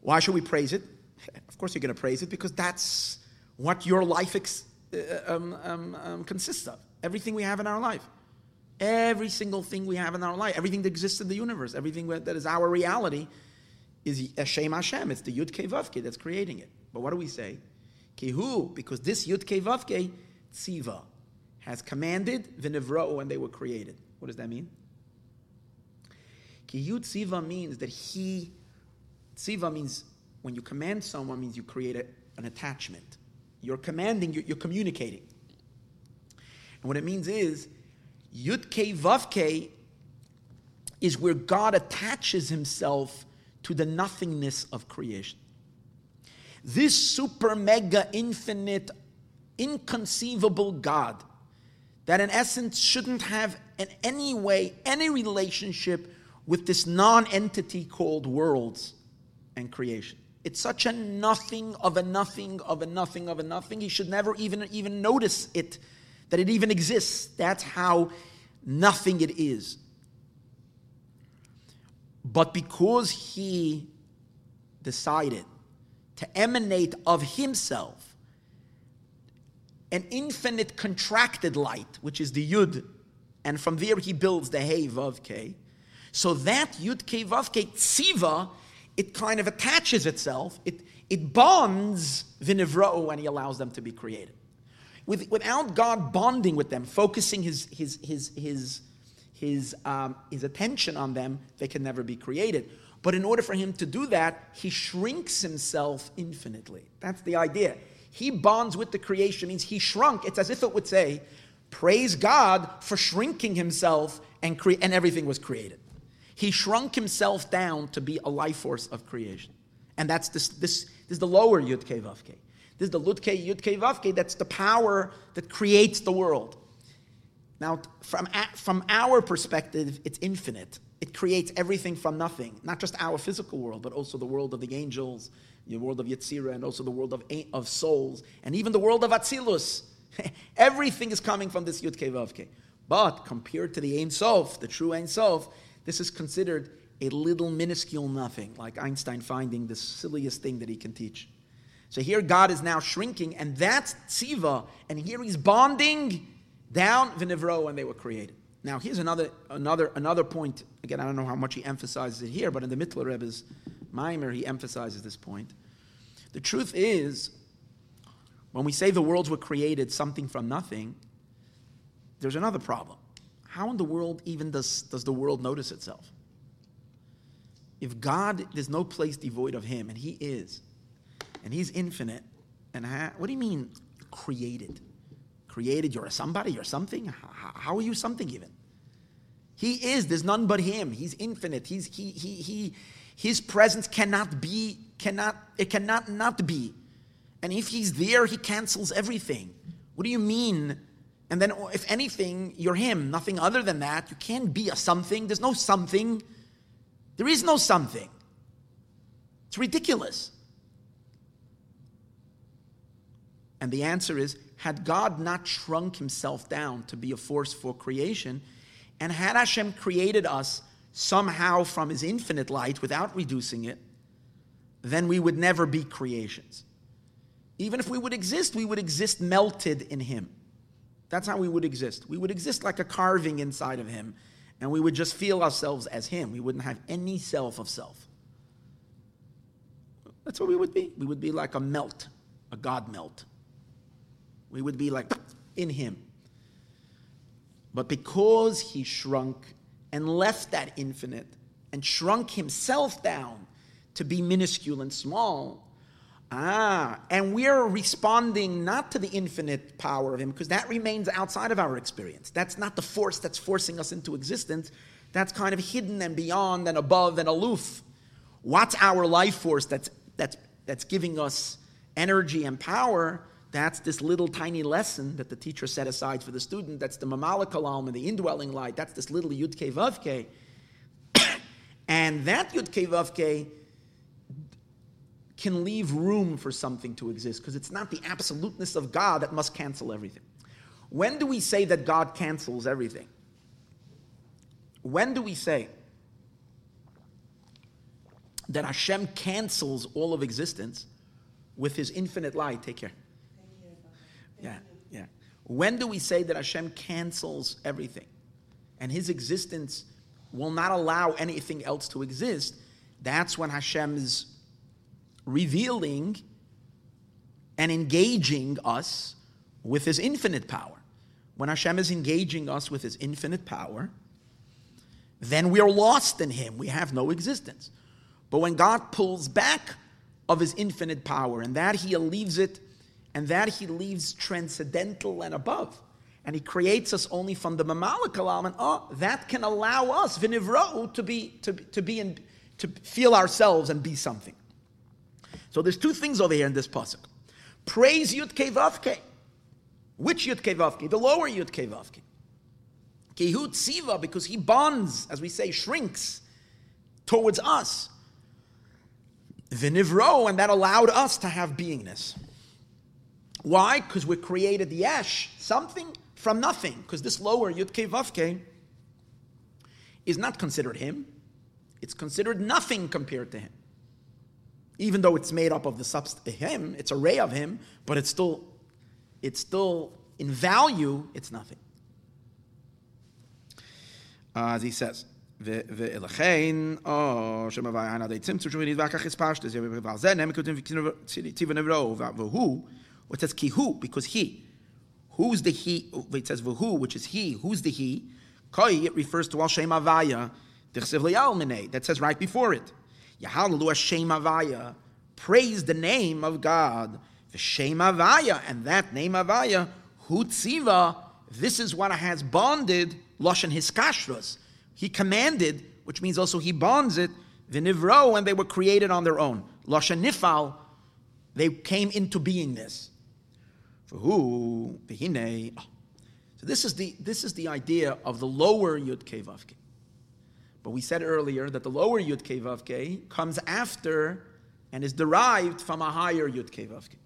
Why should we praise it? Of course, you're going to praise it because that's what your life ex, uh, um, um, um, consists of everything we have in our life. Every single thing we have in our life, everything that exists in the universe, everything that is our reality, is Hashem Hashem. It's the Yud Kei that's creating it. But what do we say? Kihu, because this Yud Kei Tziva, has commanded the v'nivra'u when they were created. What does that mean? Kihu Tziva means that he, Tziva means when you command someone means you create a, an attachment. You're commanding, you're, you're communicating. And what it means is, Yud Kei Vav Kei is where God attaches himself to the nothingness of creation. This super mega infinite inconceivable God that in essence shouldn't have in any way any relationship with this non-entity called worlds and creation. It's such a nothing of a nothing of a nothing of a nothing. He should never even even notice it that it even exists. That's how nothing it is. But because he decided to emanate of himself an infinite contracted light, which is the Yud, and from there he builds the Hey Vav K. So that Yud K Vav Tziva, it kind of attaches itself, it, it bonds Vinivra'u when he allows them to be created. With, without God bonding with them, focusing his, his, his, his, his, um, his attention on them, they can never be created. But in order for him to do that, he shrinks himself infinitely. That's the idea. He bonds with the creation, means he shrunk. It's as if it would say, Praise God for shrinking himself and, cre- and everything was created. He shrunk himself down to be a life force of creation. And that's this, this, this is the lower Yud Kei. This is the Lut Kei Yud Kei that's the power that creates the world. Now, from, from our perspective, it's infinite. It creates everything from nothing, not just our physical world, but also the world of the angels, the world of Yetzirah, and also the world of, of souls, and even the world of Atzilus. Everything is coming from this Yud Kei. But compared to the Ein Sof, the true Ein Sof, this is considered a little minuscule nothing, like Einstein finding the silliest thing that he can teach. So here God is now shrinking, and that's Tziva, and here he's bonding down Vinivro when they were created. Now here's another another another point. Again, I don't know how much he emphasizes it here, but in the Mittler Rebbe's Maimer, he emphasizes this point. The truth is, when we say the worlds were created something from nothing, there's another problem. How in the world even does, does the world notice itself? If God, there's no place devoid of Him, and He is, and He's infinite, and ha- what do you mean created? Created, you're a somebody, you're something? How, how are you something even? He is, there's none but Him. He's infinite. He's, he, he, he, his presence cannot be, cannot, it cannot not be. And if he's there, he cancels everything. What do you mean? And then, if anything, you're him, nothing other than that. You can't be a something. There's no something. There is no something. It's ridiculous. And the answer is had God not shrunk himself down to be a force for creation, and had Hashem created us somehow from his infinite light without reducing it, then we would never be creations. Even if we would exist, we would exist melted in him. That's how we would exist. We would exist like a carving inside of him, and we would just feel ourselves as him. We wouldn't have any self of self. That's what we would be. We would be like a melt, a God melt. We would be like in him. But because he shrunk and left that infinite and shrunk himself down to be minuscule and small. Ah, and we're responding not to the infinite power of him because that remains outside of our experience. That's not the force that's forcing us into existence. That's kind of hidden and beyond and above and aloof. What's our life force that's, that's, that's giving us energy and power? That's this little tiny lesson that the teacher set aside for the student. That's the Memale Kol Almin and the indwelling light. That's this little Yud Ke Vav Ke. and that Yud Ke Vav Ke can leave room for something to exist because it's not the absoluteness of God that must cancel everything. When do we say that God cancels everything? When do we say that Hashem cancels all of existence with his infinite light? Take care. Yeah, yeah. When do we say that Hashem cancels everything? and his existence will not allow anything else to exist, that's when Hashem is revealing and engaging us with his infinite power. When Hashem is engaging us with his infinite power, then we are lost in him. We have no existence. But when God pulls back of his infinite power and that he leaves it and that he leaves transcendental and above, and he creates us only from the mamalik element, oh, that can allow us, v'nivra'u, to be, to, to be in, to feel ourselves and be something. So there's two things over here in this pasuk. Praise Yud Kevavke. Which Yud Kevavke? The lower Yud Kevavke. Kehut Siva, because he bonds, as we say, shrinks towards us. Vinivro, and that allowed us to have beingness. Why? Because we created the Yesh, something from nothing. Because this lower Yud Kevavke is not considered him. It's considered nothing compared to him Even though it's made up of the substance him, it's a ray of him, but it's still, it's still in value, it's nothing. Uh, as he says, ולכן, או שמביא עין עדי צמצום שהוא נדבק כך הספשטס, ועל זה נאמר כותבים טיב נבראו, והוא, it says כי הוא, because he. Who's the he? It says v'hu, which is he. Who's the he? Koi, it refers to al shem avaya, that says right before it. Yahalelu Hashem Avaya. Praise the name of God. The Shem Avaya. And that name Avaya, Hutziva, this is what has bonded Lashon Hiskashrus. He commanded, which means also he bonds it, Vinivro, and they were created on their own. Lashon Nifal, they came into beingness. For who? So this is the this is the idea of the lower Yud Kevavke. But we said earlier that the lower Yud Kei Vav Kei comes after and is derived from a higher Yud Kei Vav Kei.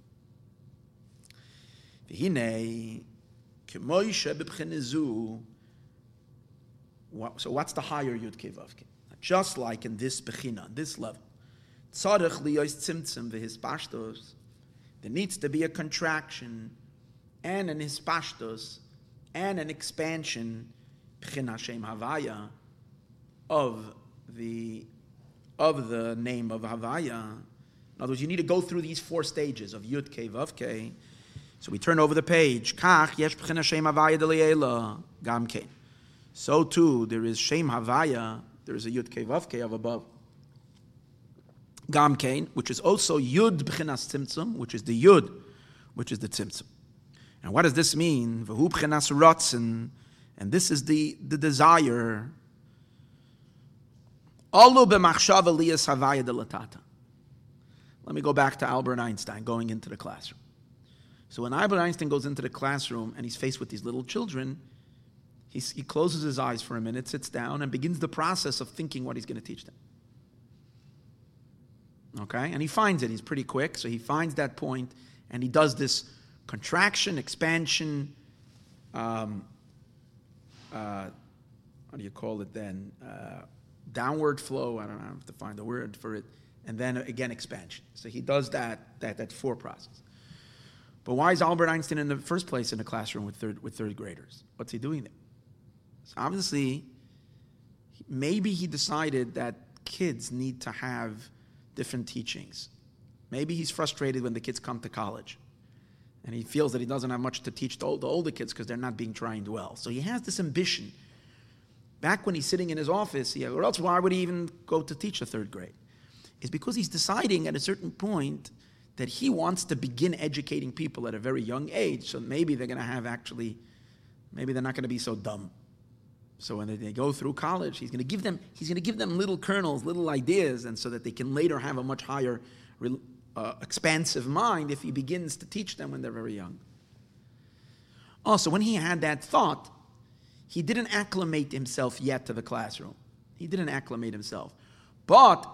So what's the higher Yud Kei Vav Kei? Just like in this Bechina, this level. Tzarech tzimtzim v'hispashtos. There needs to be a contraction and an hispashtos and an expansion. Of the of the name of Havaya. In other words, you need to go through these four stages of Yud K Vav K. So we turn over the page. Kach yesh shem Havaya deliela gam kein. So too there is shem Havaya. There is a Yud K Vav K of above. Gam kein, which is also Yud b'chinas tzimtzum, which is the Yud, which is the tzimtzum. And what does this mean? V'hu and this is the the desire Let me go back to Albert Einstein going into the classroom. So when Albert Einstein goes into the classroom and he's faced with these little children, he, he closes his eyes for a minute, sits down, and begins the process of thinking what he's going to teach them. Okay? And he finds it. He's pretty quick. So he finds that point and he does this contraction, expansion, um, uh, what do you call it then? Uh, downward flow. I don't know, I have to find the word for it. And then uh, again, expansion. So he does that, that, that four process. But why is Albert Einstein in the first place in a classroom with third, with third graders? What's he doing there? So obviously, maybe he decided that kids need to have different teachings. Maybe he's frustrated when the kids come to college and he feels that he doesn't have much to teach the, the older kids because they're not being trained well. So he has this ambition back when he's sitting in his office, yeah, or else why would he even go to teach the third grade? Is because he's deciding at a certain point that he wants to begin educating people at a very young age. So maybe they're going to have actually, maybe they're not going to be so dumb. So when they go through college, he's going to give them he's going to give them little kernels, little ideas, and so that they can later have a much higher, uh, expansive mind if he begins to teach them when they're very young. Also, when he had that thought, he didn't acclimate himself yet to the classroom. He didn't acclimate himself. But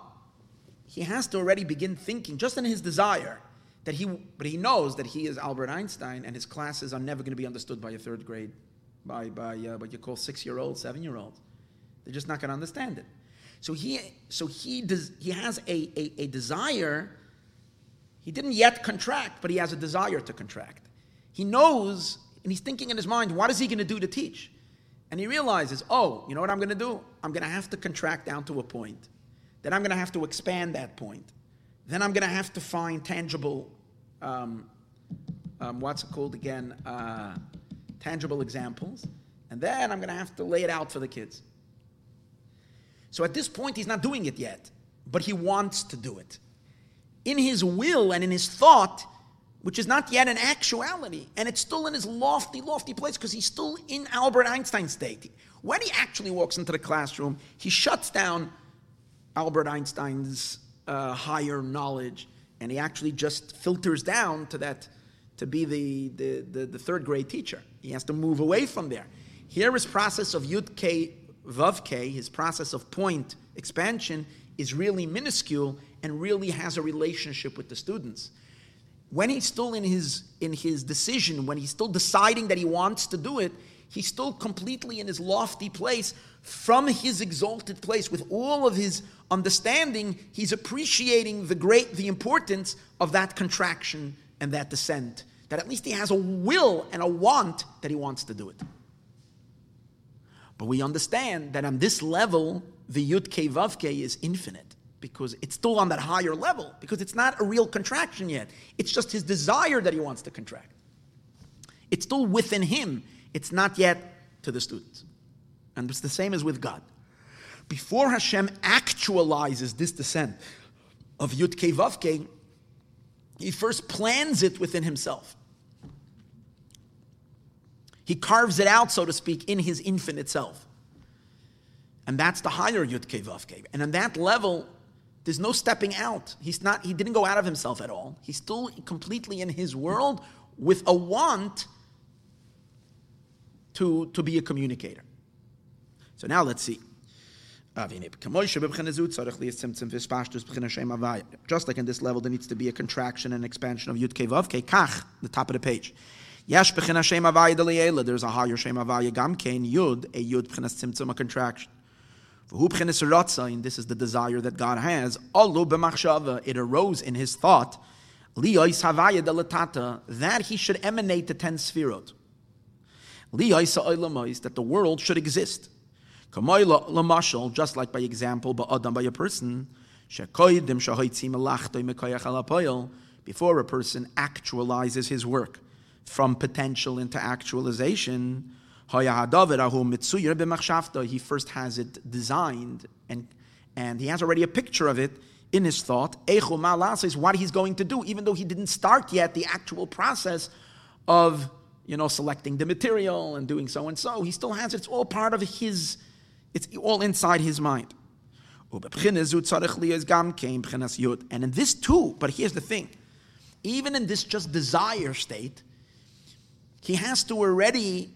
he has to already begin thinking, just in his desire, that he, but he knows that he is Albert Einstein and his classes are never going to be understood by a third grade, by, by uh, what you call six year olds, seven year olds. They're just not going to understand it. So he, so he, does, he has a, a, a desire. He didn't yet contract, but he has a desire to contract. He knows, and he's thinking in his mind, what is he going to do to teach? And he realizes, oh, you know what I'm going to do? I'm going to have to contract down to a point. Then I'm going to have to expand that point. Then I'm going to have to find tangible, um, um, what's it called again? Uh, tangible examples. And then I'm going to have to lay it out for the kids. So at this point, he's not doing it yet, but he wants to do it. In his will and in his thought, which is not yet an actuality, and it's still in his lofty, lofty place because he's still in Albert Einstein's state. When he actually walks into the classroom, he shuts down Albert Einstein's uh, higher knowledge, and he actually just filters down to that to be the, the, the, the, third grade teacher. He has to move away from there. Here, his process of Yud K Vav K, his process of point expansion, is really minuscule and really has a relationship with the students when he's still in his in his decision, when he's still deciding that he wants to do it, he's still completely in his lofty place from his exalted place with all of his understanding, he's appreciating the great the importance of that contraction and that descent. That at least he has a will and a want that he wants to do it. But we understand that on this level, the Yud Ke Vav Ke is infinite because it's still on that higher level, because it's not a real contraction yet. It's just his desire that he wants to contract. It's still within him, it's not yet to the students. And it's the same as with God. Before Hashem actualizes this descent of Yud Ke Ke, he first plans it within himself. He carves it out, so to speak, in his infinite self. And that's the higher Yud Ke Ke. And on that level, there's no stepping out. He's not, he didn't go out of himself at all. He's still completely in his world with a want to, to be a communicator. So now let's see. Just like in this level, there needs to be a contraction and expansion of Yud Ke Vav. Kach, the top of the page. There's a higher Shem Avaya Gam Kein Yud, a Yud B'chinas Tzimtzum, a contraction. This is the desire that God has. It arose in his thought that he should emanate the ten sfirot. That the world should exist. Just like by example, by a person, before a person actualizes his work from potential into actualization, he first has it designed and, and he has already a picture of it in his thought. Is what he's going to do, even though he didn't start yet the actual process of you know selecting the material and doing so and so. He still has it. It's all part of his. It's all inside his mind. And in this too, but here's the thing: even in this just desire state, he has to already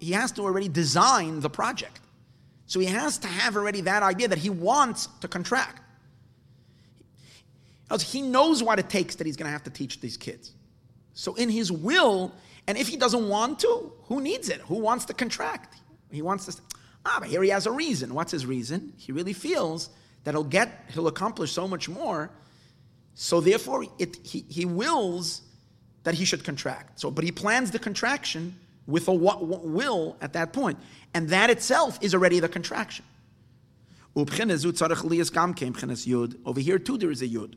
he has to already design the project. So he has to have already that idea that he wants to contract. He knows what it takes that he's going to have to teach these kids. So in his will, and if he doesn't want to, who needs it? Who wants to contract? He wants to. Ah, but here he has a reason. What's his reason? He really feels that he'll get, he'll accomplish so much more. So therefore, it, he, he wills that he should contract. So, but he plans the contraction with a will at that point. And that itself is already the contraction. Over here too, there is a yud.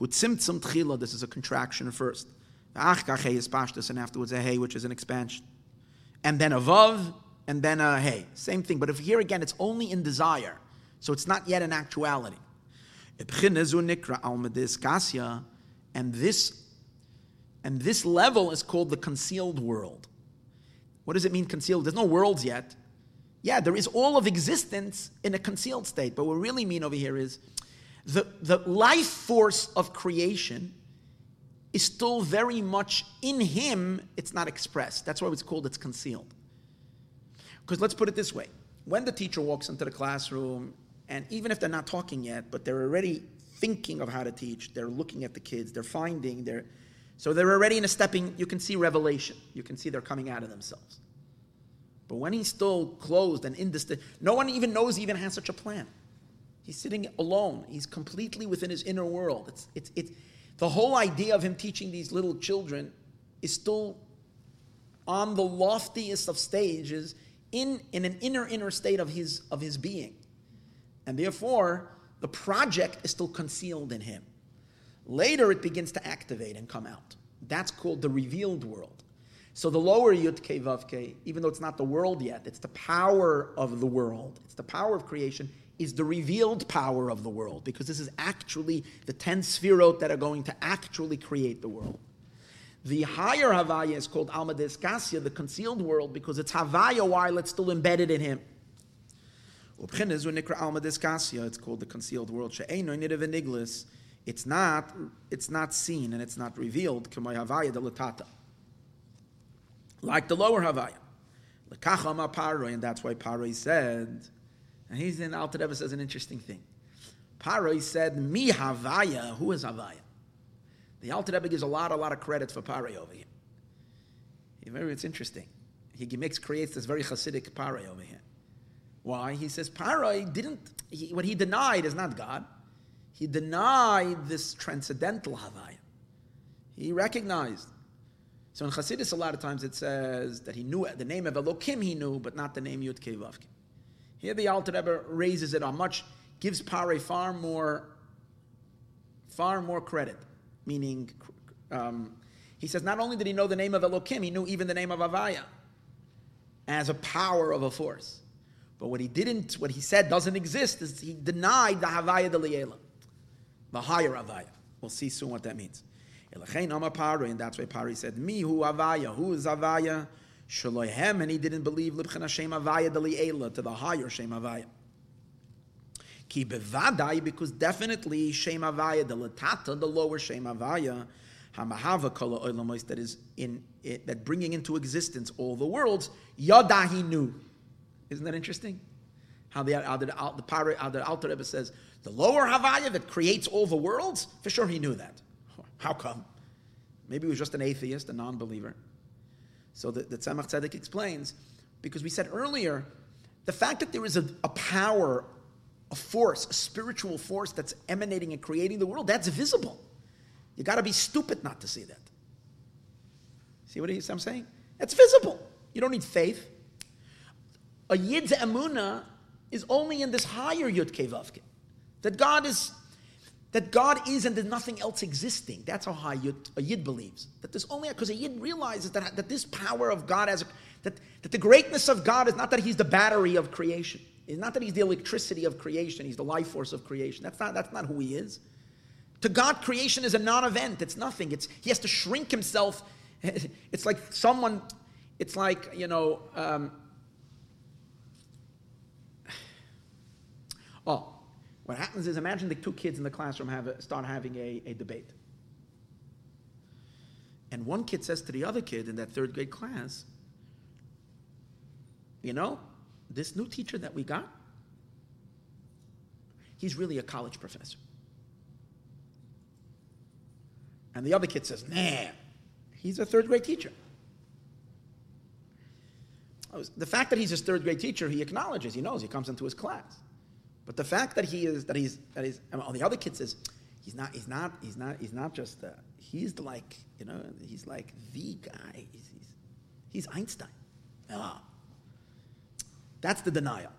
This is a contraction first. And afterwards a hey, which is an expansion. And then a vav, and then a hey. Same thing. But if here again, it's only in desire. So it's not yet an actuality. And this and this level is called the concealed world. What does it mean concealed? There's no worlds yet. Yeah, there is all of existence in a concealed state, but what we really mean over here is the, the life force of creation is still very much in him, it's not expressed. That's why it's called it's concealed. Because let's put it this way when the teacher walks into the classroom, and even if they're not talking yet, but they're already thinking of how to teach, they're looking at the kids, they're finding, they're so they're already in a stepping, you can see revelation. You can see they're coming out of themselves. But when he's still closed and indistinct, no one even knows he even has such a plan. He's sitting alone. He's completely within his inner world. It's, it's, it's, the whole idea of him teaching these little children is still on the loftiest of stages in, in an inner, inner state of his, of his being. And therefore, the project is still concealed in him. Later, it begins to activate and come out. That's called the revealed world. So the lower Yud Ke Vav Ke, even though it's not the world yet, it's the power of the world, it's the power of creation, is the revealed power of the world, because this is actually the ten sphirot that are going to actually create the world. The higher Havaya is called Alma Deskasya, the concealed world, because it's Havaya while it's still embedded in him. It's called the concealed world. It's not, it's not seen and it's not revealed. Like the lower Havaya. And that's why Paroi said, and he's in Alter Rebbe says an interesting thing. Paroi said, Mi Havaya, who is Havaya? The Alter Rebbe gives a lot, a lot of credit for Paroi over here. It's interesting. He makes creates this very Hasidic Paroi over here. Why? He says Paroi didn't. He, what he denied is not God. He denied this transcendental Havaya. He recognized. So in Chassidus, a lot of times it says that he knew the name of Elokim he knew, but not the name Yud Kei Here the Alter Rebbe raises it on much, gives Paroi far more, far more credit meaning um, he says not only did he know the name of Elokim, he knew even the name of Avaya as a power of a force. But what he didn't, what he said doesn't exist, is he denied the Havaya de Liela, the higher Avaya. We'll see soon what that means. And that's why Pari said, Me who Avaya, who is Avaya? Shalohem, and he didn't believe Libchan Hashem Avaya de Liela, to the higher Shem Avaya. Ki bevadai, because definitely Shem Avaya, the the lower Shem Avaya, Hamahava Kala Oilamos, that is in it, that bringing into existence all the worlds, Yadahi knew. Isn't that interesting? How the how the, the, how the Alter Rebbe says, the lower Havaya that creates all the worlds, for sure he knew that. How come? Maybe he was just an atheist, a non believer. So the, the Tzemach Tzedek explains, because we said earlier, the fact that there is a, a power a force, a spiritual force that's emanating and creating the world, that's visible. You got to be stupid not to see that. See what I'm saying? That's visible. You don't need faith. A yid's emuna is only in this higher yud kevavke, that God is, that God is and there's nothing else existing. That's how high a yid believes. That there's only because a yid realizes that, that this power of God as a, that, that the greatness of God is not that He's the battery of creation. It's not that he's the electricity of creation, he's the life force of creation. That's not, that's not who he is. To God, creation is a non event, it's nothing. It's, he has to shrink himself. It's like someone, it's like, you know, um, oh, what happens is imagine the two kids in the classroom have a, start having a, a debate. And one kid says to the other kid in that third grade class, you know, this new teacher that we got, he's really a college professor. And the other kid says, nah, he's a third grade teacher. The fact that he's a third grade teacher, he acknowledges, he knows, he comes into his class. But the fact that he is, that he's, that he's, and the other kids says, he's not, he's not, he's not, he's not just, uh, he's like, you know, he's like the guy. He's, he's, he's Einstein. Ah, that's the denial.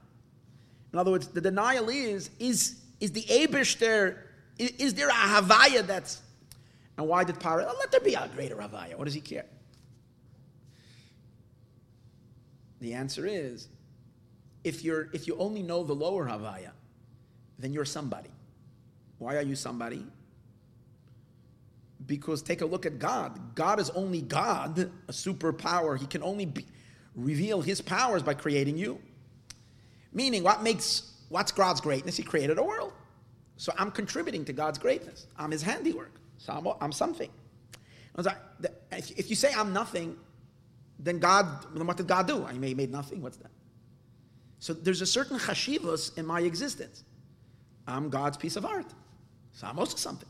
In other words, the denial is, is, is the Aibershter, is, is, there a Havaya that's, and why did Paro, oh, let there be a greater Havaya, what does he care? The answer is, if, you're, if you only know the lower Havaya, then you're somebody. Why are you somebody? Because take a look at God. God is only God, a superpower. He can only be, reveal his powers by creating you. Meaning, what makes what's God's greatness? He created a world. So I'm contributing to God's greatness. I'm His handiwork. So I'm, I'm something. If you say I'm nothing, then God, what did God do? I made nothing. What's that? So there's a certain chashivas in my existence. I'm God's piece of art. So I'm also something.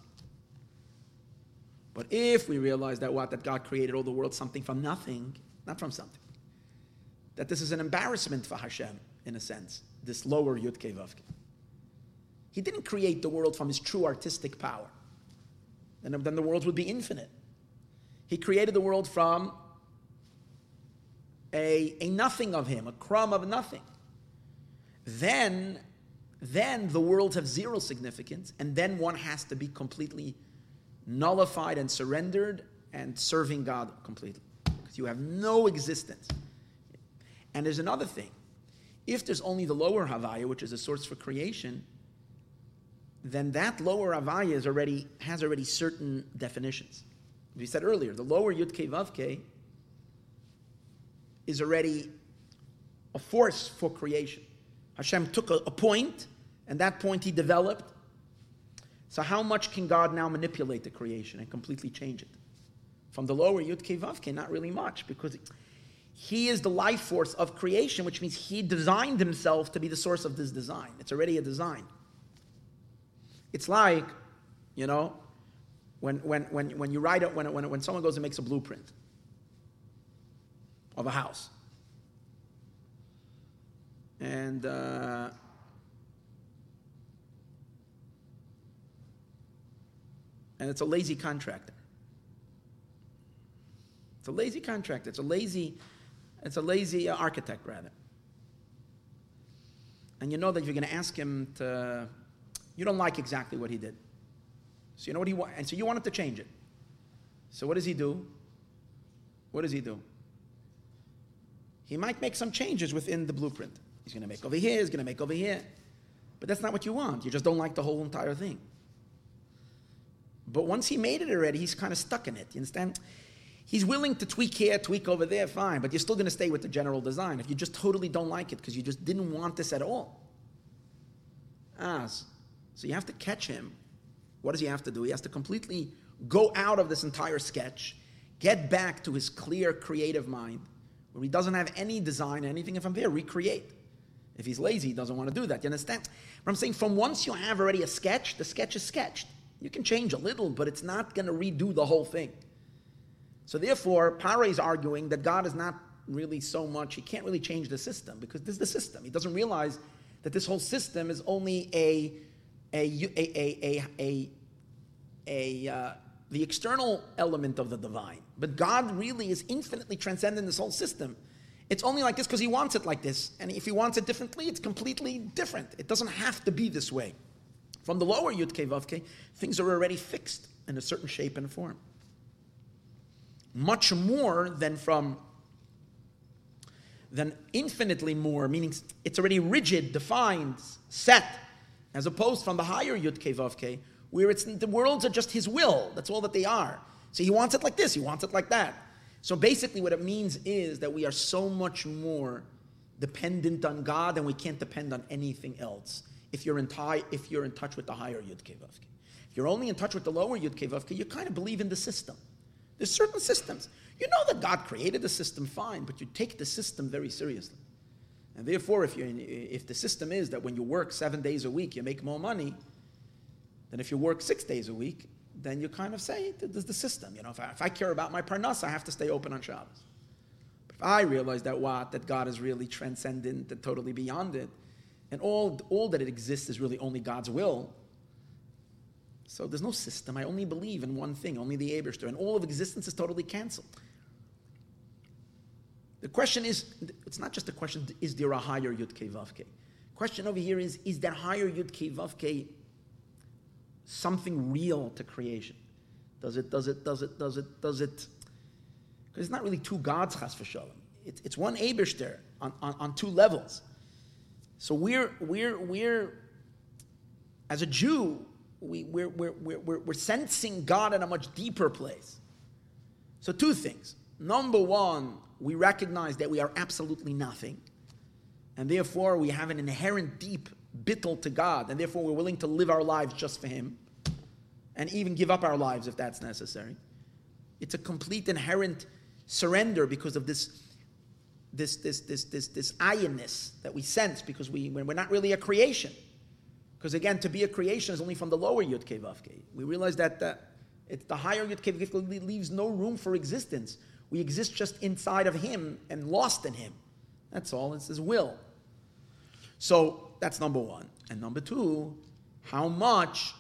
But if we realize that what that God created all the world something from nothing, not from something, that this is an embarrassment for Hashem, in a sense, this lower Yud Vavke. He didn't create the world from his true artistic power. And then the world would be infinite. He created the world from a, a nothing of him, a crumb of nothing, then, then the worlds have zero significance, and then one has to be completely nullified and surrendered and serving God completely. Because you have no existence. And there's another thing. If there's only the lower Havaya, which is a source for creation, then that lower Havaya is already, has already certain definitions. We said earlier, the lower Yud Ke Vav is already a force for creation. Hashem took a, a point, and that point he developed. So how much can God now manipulate the creation and completely change it? From the lower Yud Ke Vav Ke, not really much, because he is the life force of creation, which means he designed himself to be the source of this design. It's already a design. It's like, you know, when, when, when, when you write it, when, when, when someone goes and makes a blueprint of a house. And uh, and it's a lazy contractor. It's a lazy contractor. It's a lazy, it's a lazy uh, architect rather. And you know that you're going to ask him to, you don't like exactly what he did. So you know what he wants, and so you want him to change it. So what does he do? What does he do? He might make some changes within the blueprint. He's going to make over here, he's going to make over here. But that's not what you want. You just don't like the whole entire thing. But once he made it already, he's kind of stuck in it. You understand? He's willing to tweak here, tweak over there, fine, but you're still going to stay with the general design if you just totally don't like it because you just didn't want this at all. Ah, so you have to catch him. What does he have to do? He has to completely go out of this entire sketch, get back to his clear creative mind, where he doesn't have any design, anything from there, recreate. If he's lazy, he doesn't want to do that. You understand? But I'm saying from once you have already a sketch, the sketch is sketched. You can change a little, but it's not going to redo the whole thing. So therefore, Pare is arguing that God is not really so much, he can't really change the system because this is the system. He doesn't realize that this whole system is only a, a, a, a, a, a, uh, the external element of the divine. But God really is infinitely transcendent this whole system. It's only like this because he wants it like this. And if he wants it differently, it's completely different. It doesn't have to be this way. From the lower Yud Ke Vav Ke, things are already fixed in a certain shape and form. Much more than from than infinitely more, meaning it's already rigid, defined, set, as opposed from the higher Yud Ke Vav Ke, where it's the worlds are just his will. That's all that they are. So he wants it like this, he wants it like that. So basically, what it means is that we are so much more dependent on God and we can't depend on anything else if you're in, tie, if you're in touch with the higher Yud Kevavke. If you're only in touch with the lower Yud Kevavke, you kind of believe in the system. There's certain systems. You know that God created the system fine, but you take the system very seriously. And therefore, if, you if the system is that when you work seven days a week, you make more money than if you work six days a week, then you kind of say, there's the system. You know, if I, if I care about my parnas, I have to stay open on Shabbos. But if I realize that what, that God is really transcendent and totally beyond it, and all, all that it exists is really only God's will. So there's no system. I only believe in one thing, only the Aibershter, and all of existence is totally canceled. The question is, it's not just a question, is there a higher Yud Ke Vav Ke? Question over here is, is that higher Yud Ke Vav Ke something real to creation? Does it, does it, does it, does it, does it, because it's not really two gods, chas v'shalom. It's, it's one Aibershter on, on, on two levels. So we're, we're, we're as a Jew, we, we're, we're, we're, we're sensing God in a much deeper place. So, two things. Number one, we recognize that we are absolutely nothing, and therefore we have an inherent deep bittul to God, and therefore we're willing to live our lives just for Him, and even give up our lives if that's necessary. It's a complete inherent surrender because of this this, this, this, this, this ayanness that we sense because we, we're not really a creation. Because again, to be a creation is only from the lower Yud Ke Vav Ke. We realize that the, it's the higher Yud Ke Vav Ke leaves no room for existence. We exist just inside of Him and lost in Him. That's all. It's His will. So that's number one. And number two, how much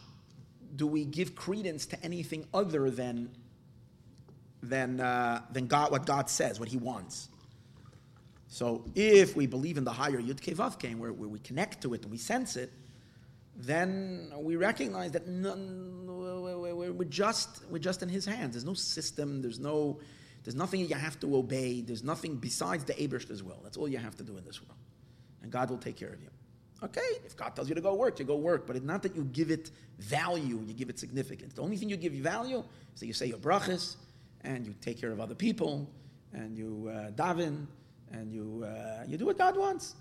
do we give credence to anything other than than uh, than God, what God says, what He wants? So if we believe in the higher Yud Kei Vav Kei, where, where we connect to it and we sense it, then we recognize that none, we're just we're just in His hands. There's no system. There's no there's nothing you have to obey. There's nothing besides the Aibershter's will. That's all you have to do in this world, and God will take care of you. Okay, if God tells you to go work, you go work, but it's not that you give it value, you give it significance. The only thing you give value is that you say your brachas, and you take care of other people, and you uh, daven, and you uh, you do what God wants,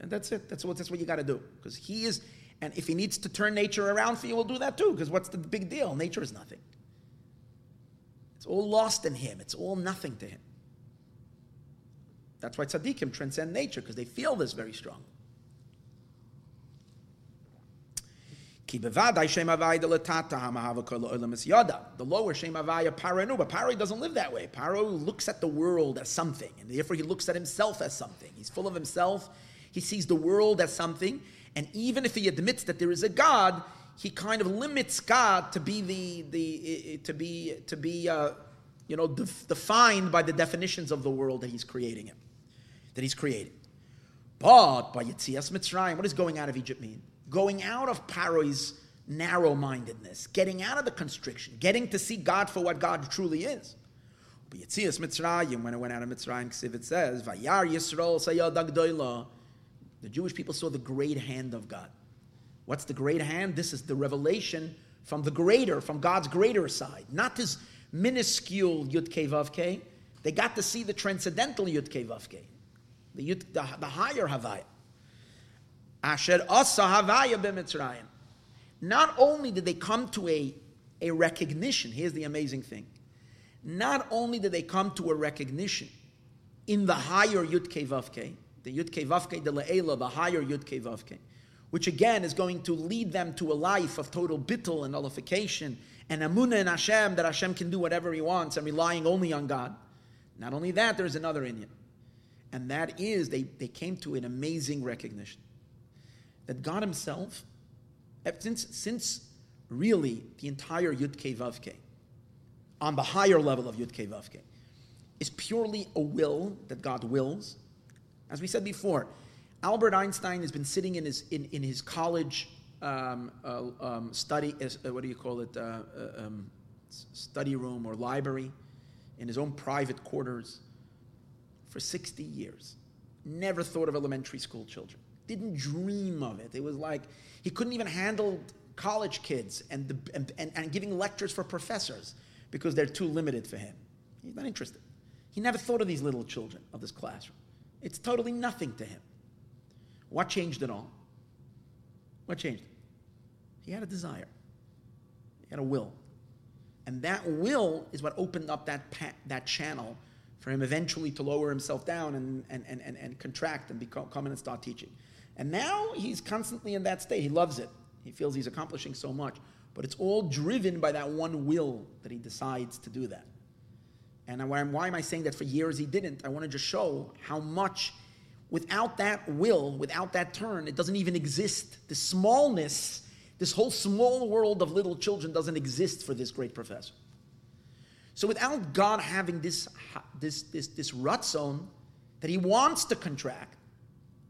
and that's it. That's what that's what you got to do because He is. And if He needs to turn nature around for you, we'll do that too. Because what's the big deal? Nature is nothing. It's all lost in Him. It's all nothing to Him. That's why tzaddikim transcend nature because they feel this very strong. The lower Shem Havaya Paranu, but Paro doesn't live that way. Paro looks at the world as something, and therefore he looks at himself as something. He's full of himself. He sees the world as something, and even if he admits that there is a God, he kind of limits God to be the the to be to be uh, you know def- defined by the definitions of the world that he's creating him, that he's creating. But by Yitzias Mitzrayim, what does going out of Egypt mean? Going out of Paro's narrow mindedness, getting out of the constriction, getting to see God for what God truly is. When it went out of Mitzrayim, it says, Vayar Yisrael The Jewish people saw the great hand of God. What's the great hand? This is the revelation from the greater, from God's greater side, not his minuscule Yud Kei Vav Kei. They got to see the transcendental Yud Kei Vav Kei, the, the, the higher Havaya. Asher asa b'mitzrayim. Not only did they come to a, a recognition, here's the amazing thing. Not only did they come to a recognition in the higher Yud Kei Vav Kei, the Yud Kei Vav Kei de Le'ela, the higher Yud Kei Vav Kei, which again is going to lead them to a life of total bittul and nullification and amunah in Hashem, that Hashem can do whatever He wants and relying only on God. Not only that, there's another inyan. And that is, they, they came to an amazing recognition that God Himself, since, since really the entire Yud Kei Vav on the higher level of Yud Kei Vav is purely a will that God wills. As we said before, Albert Einstein has been sitting in his, in, in his college um, uh, um, study, uh, what do you call it, uh, uh, um, study room or library, in his own private quarters for 60 years. Never thought of elementary school children didn't dream of it. It was like he couldn't even handle college kids and, the, and, and, and giving lectures for professors because they're too limited for him. He's not interested. He never thought of these little children of this classroom. It's totally nothing to him. What changed it all? What changed? He had a desire. He had a will. And that will is what opened up that, pa- that channel for him eventually to lower himself down and, and, and, and, and contract and become, come in and start teaching. And now he's constantly in that state. He loves it. He feels he's accomplishing so much. But it's all driven by that one will that he decides to do that. And why, am I saying that for years he didn't? I want to just show how much, without that will, without that turn, it doesn't even exist. The smallness, this whole small world of little children doesn't exist for this great professor. So without God having this, this, this, this ratzon that he wants to contract,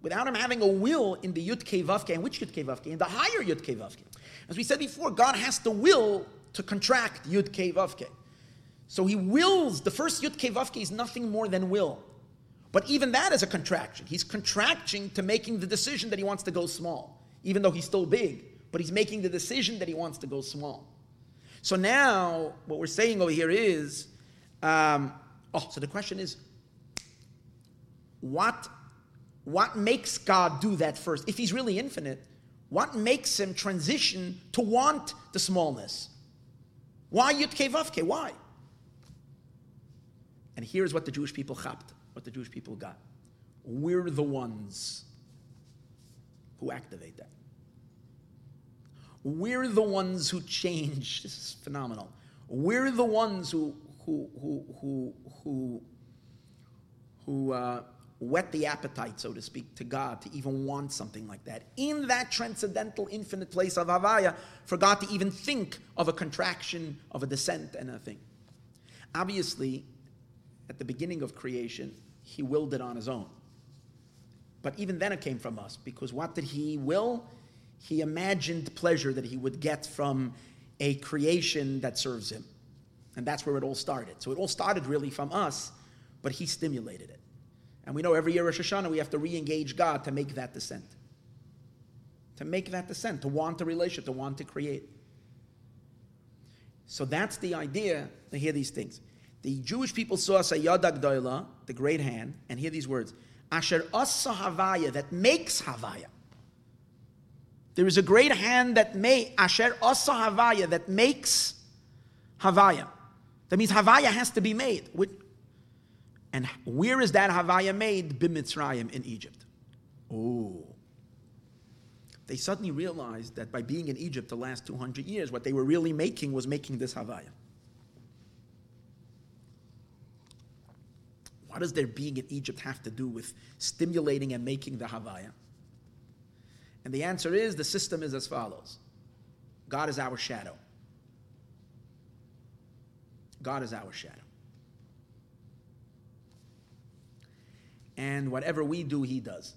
without him having a will in the Yud Kei Vav Kei, and which Yud Kei Vav Kei? In the higher Yud Kei Vav Kei. As we said before, God has the will to contract Yud Kei Vav Kei. So he wills, the first Yud Kei Vav Kei is nothing more than will. But even that is a contraction. He's contracting to making the decision that he wants to go small, even though he's still big. But he's making the decision that he wants to go small. So now, what we're saying over here is, um, oh, so the question is, what what makes God do that first? If He's really infinite, what makes Him transition to want the smallness? Why Yud Kei Why? And here's what the Jewish people chapped, what the Jewish people got. We're the ones who activate that. We're the ones who change. This is phenomenal. We're the ones who who who who who who uh, whet the appetite, so to speak, to God to even want something like that. In that transcendental, infinite place of Havaya, for God to even think of a contraction, of a descent, and a thing. Obviously, at the beginning of creation, He willed it on His own. But even then it came from us, because what did he will? He imagined pleasure that he would get from a creation that serves him. And that's where it all started. So it all started really from us, but he stimulated it. And we know every year Rosh Hashanah we have to re engage God to make that descent. To make that descent, to want a relationship, to want to create. So that's the idea to hear these things. The Jewish people saw Sayyad HaGedoila, the great hand, and hear these words Asher Asa Havaya, that makes Havaya. There is a great hand that may, Asher Asa Havaya, that makes Havaya. That means Havaya has to be made. And where is that Havaya made? Bimitzrayim in Egypt. Oh. They suddenly realized that by being in Egypt the last 200 years, what they were really making was making this Havaya. What does their being in Egypt have to do with stimulating and making the Havaya? And the answer is the system is as follows God is our shadow. God is our shadow. And whatever we do, He does.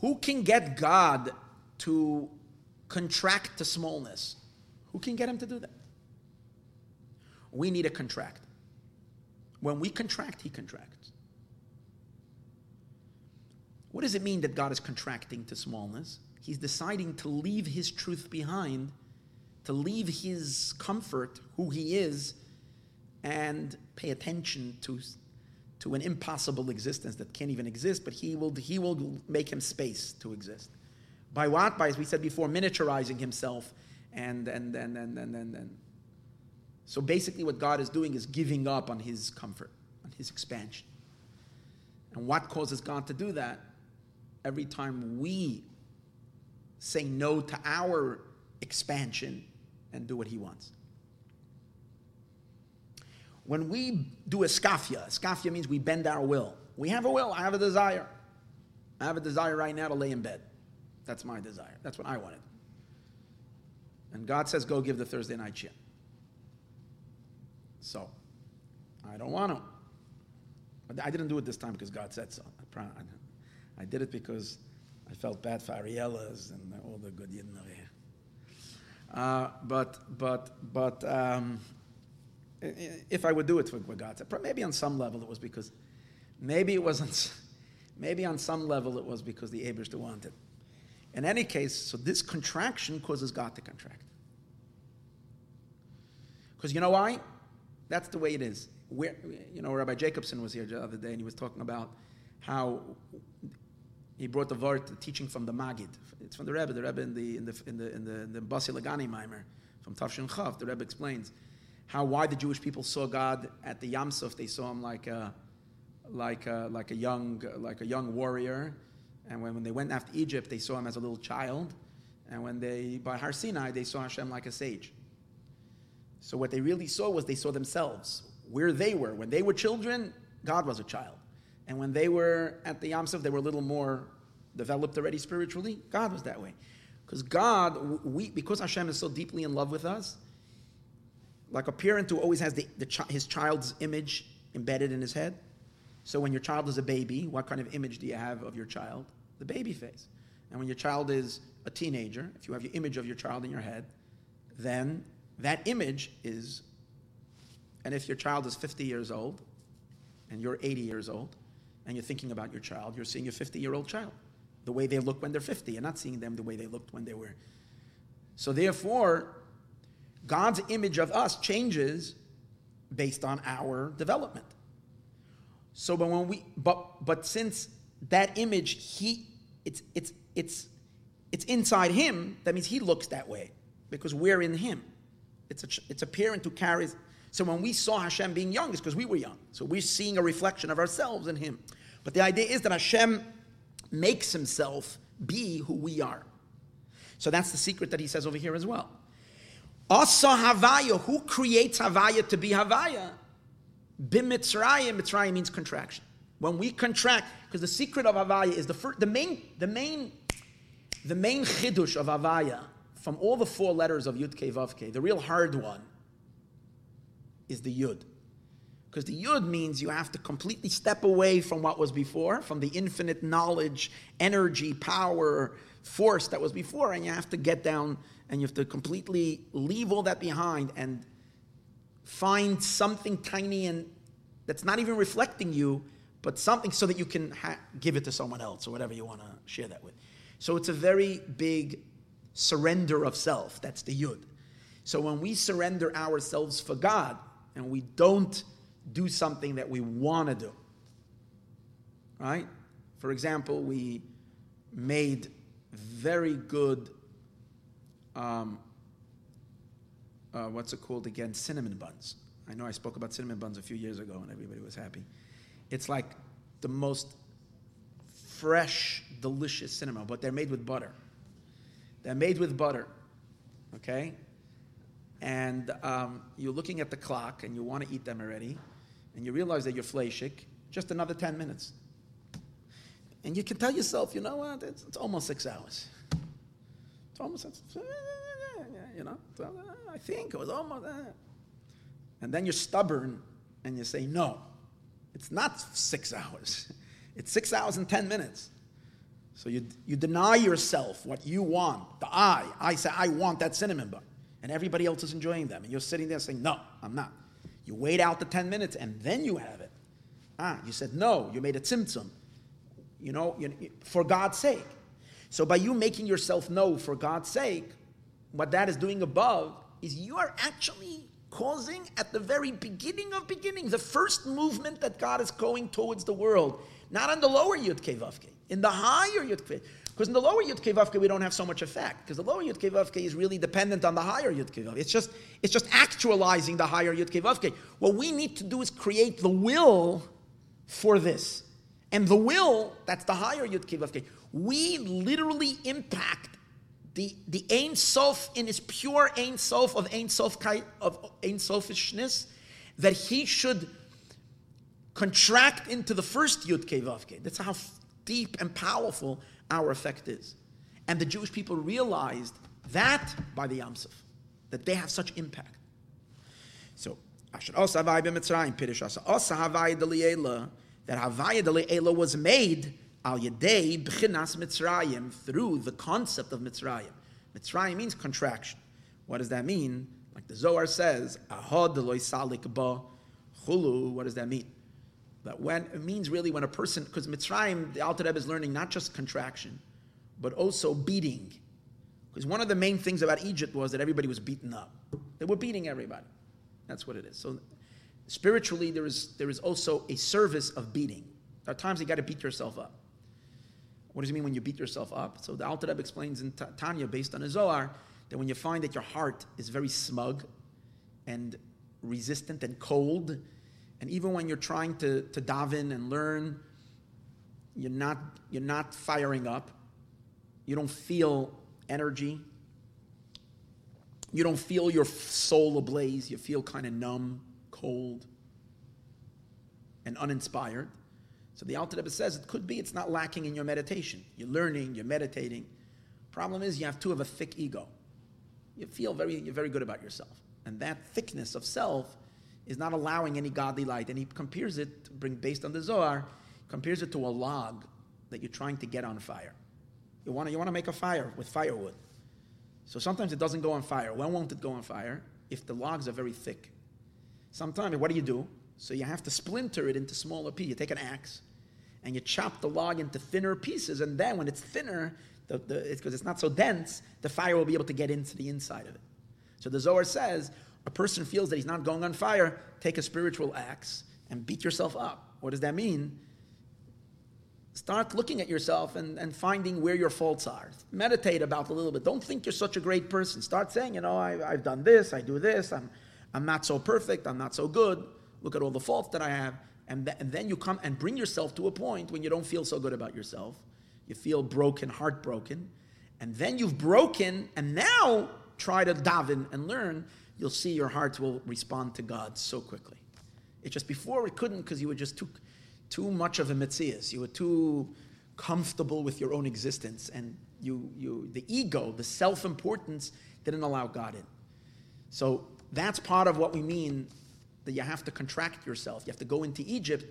Who can get God to contract to smallness? Who can get him to do that? We need to contract. When we contract, he contracts. What does it mean that God is contracting to smallness? He's deciding to leave his truth behind, to leave his comfort, who he is, and pay attention to, to an impossible existence that can't even exist, but he will, he will make him space to exist. By what? By, as we said before, miniaturizing himself and and and and and and. So basically, what God is doing is giving up on His comfort, on His expansion. And what causes God to do that? Every time we say no to our expansion and do what He wants. When we do a skafia, skafia means we bend our will. We have a will, I have a desire. I have a desire right now to lay in bed. That's my desire. That's what I wanted. And God says, go give the Thursday night shiur. So, I don't want to. But I didn't do it this time because God said so. I, I did it because I felt bad for Arielas and all the good Yidden uh, but, but, but um, if I would do it for God maybe on some level it was because, maybe it wasn't, maybe on some level it was because the Abish wanted. In any case, so this contraction causes God to contract. Because you know why? That's the way it is. Where, you know, Rabbi Jacobson was here the other day and he was talking about how he brought the Vart, the teaching from the Magid. It's from the Rebbe, the Rebbe in the in the in the in the, the Basi Lagani Mimer from Tafshin Chav. The Rebbe explains how why the Jewish people saw God at the Yam Suf. They saw him like a like a, like a young like a young warrior, and when, when they went after Egypt, they saw him as a little child, and when they by Har Sinai, they saw Hashem like a sage. So what they really saw was they saw themselves where they were. When they were children, God was a child. And when they were at the Yam Suf, they were a little more developed already spiritually. God was that way. Because God, we, because Hashem is so deeply in love with us, like a parent who always has the, the his child's image embedded in his head. So when your child is a baby, what kind of image do you have of your child? The baby face. And when your child is a teenager, if you have your image of your child in your head, then that image is, and if your child is 50 years old and you're 80 years old and you're thinking about your child, you're seeing a 50 year old child, the way they look when they're 50. You're not seeing them the way they looked when they were. So therefore, God's image of us changes based on our development. So, but when we, but but since that image, he, it's it's it's it's inside him. That means he looks that way because we're in him. It's a, it's a parent who carries. So when we saw Hashem being young, it's because we were young. So we're seeing a reflection of ourselves in Him. But the idea is that Hashem makes Himself be who we are. So that's the secret that He says over here as well. Asa Havaya, who creates Havaya to be Havaya? Bimitzrayim, Mitzrayim means contraction. When we contract, because the secret of Havaya is the first, the main, the main, the main chidush of Havaya from all the four letters of Yud Ke Vav Ke, the real hard one is the Yud. Because the yud means you have to completely step away from what was before, from the infinite knowledge, energy, power, force that was before, and you have to get down and you have to completely leave all that behind and find something tiny and that's not even reflecting you, but something so that you can ha- give it to someone else or whatever you want to share that with. So it's a very big surrender of self. That's the yud. So when we surrender ourselves for God and we don't do something that we want to do, right? For example, we made very good, um, uh, what's it called again? Cinnamon buns. I know I spoke about cinnamon buns a few years ago and everybody was happy. It's like the most fresh, delicious cinnamon, but they're made with butter. They're made with butter, okay? and um, you're looking at the clock and you want to eat them already, and you realize that you're fleishig, just another 10 minutes. And you can tell yourself, you know what, it's, it's almost six hours. It's almost, it's, eh, you know, eh, I think it was almost that. And then you're stubborn and you say, no, it's not six hours. It's six hours and 10 minutes. So you, you deny yourself what you want. The I, I say, I want that cinnamon bun and everybody else is enjoying them, and you're sitting there saying, No, I'm not. You wait out the 10 minutes and then you have it. Ah, you said no, you made a tzimtzum. You know, you, for God's sake. So by you making yourself no for God's sake, what that is doing above is you are actually causing at the very beginning of beginning, the first movement that God is going towards the world, not on the lower Yud Kevavke, in the higher Yud Kevavke. Because in the lower Yud Kevavke, we don't have so much effect. Because the lower Yud Kevavke is really dependent on the higher Yud Kevavke. It's just, it's just actualizing the higher Yud Kevavke. What we need to do is create the will for this. And the will, that's the higher Yud Kevavke. We literally impact the, the Ein Sof in his pure Ein Sof of Ein Sof of Ein Sofishness, that he should contract into the first Yud Kevavke. That's how deep and powerful our effect is. And the Jewish people realized that by the Yamsuf, that they have such impact. So, Asher Osa Havai b'Mitzrayim, Pirish Asa Osa Havai Deliela, that Havai Deliela was made al Yedei B'chinas Mitzrayim, through the concept of Mitzrayim. Mitzrayim means contraction. What does that mean? Like the Zohar says, Ahod Salik Ba Chulu, what does that mean? That when it means really when a person, because Mitzrayim, the Alter Rebbe is learning not just contraction, but also beating. Because one of the main things about Egypt was that everybody was beaten up. They were beating everybody. That's what it is. So spiritually, there is, there is also a service of beating. There are times you got to beat yourself up. What does it mean when you beat yourself up? So the Alter Rebbe explains in Tanya, based on a Zohar, that when you find that your heart is very smug and resistant and cold, and even when you're trying to, to daven and learn, you're not, you're not firing up. You don't feel energy. You don't feel your soul ablaze. You feel kind of numb, cold, and uninspired. So the Alter Rebbe says it could be it's not lacking in your meditation. You're learning, you're meditating. Problem is you have too of a thick ego. You feel very, you're very good about yourself. And that thickness of self is not allowing any godly light. And he compares it, bring based on the Zohar, compares it to a log that you're trying to get on fire. You want to, you want to make a fire with firewood. So sometimes it doesn't go on fire. When won't it go on fire? If the logs are very thick. Sometimes, what do you do? So you have to splinter it into smaller pieces. You take an axe and you chop the log into thinner pieces, and then when it's thinner, the, it's because it's not so dense, the fire will be able to get into the inside of it. So the Zohar says a person feels that he's not going on fire, take a spiritual axe and beat yourself up. What does that mean? Start looking at yourself and, and finding where your faults are. Meditate about a little bit. Don't think you're such a great person. Start saying, you know, I, have done this, I do this, I'm, I'm not so perfect, I'm not so good. Look at all the faults that I have. And, th- and then you come and bring yourself to a point when you don't feel so good about yourself. You feel broken, heartbroken. And then you've broken, and now try to daven and learn you'll see your hearts will respond to God so quickly. It just before it couldn't because you were just too, too much of a metzius. You were too comfortable with your own existence, and you, you, the ego, the self-importance, didn't allow God in. So that's part of what we mean that you have to contract yourself, you have to go into Egypt,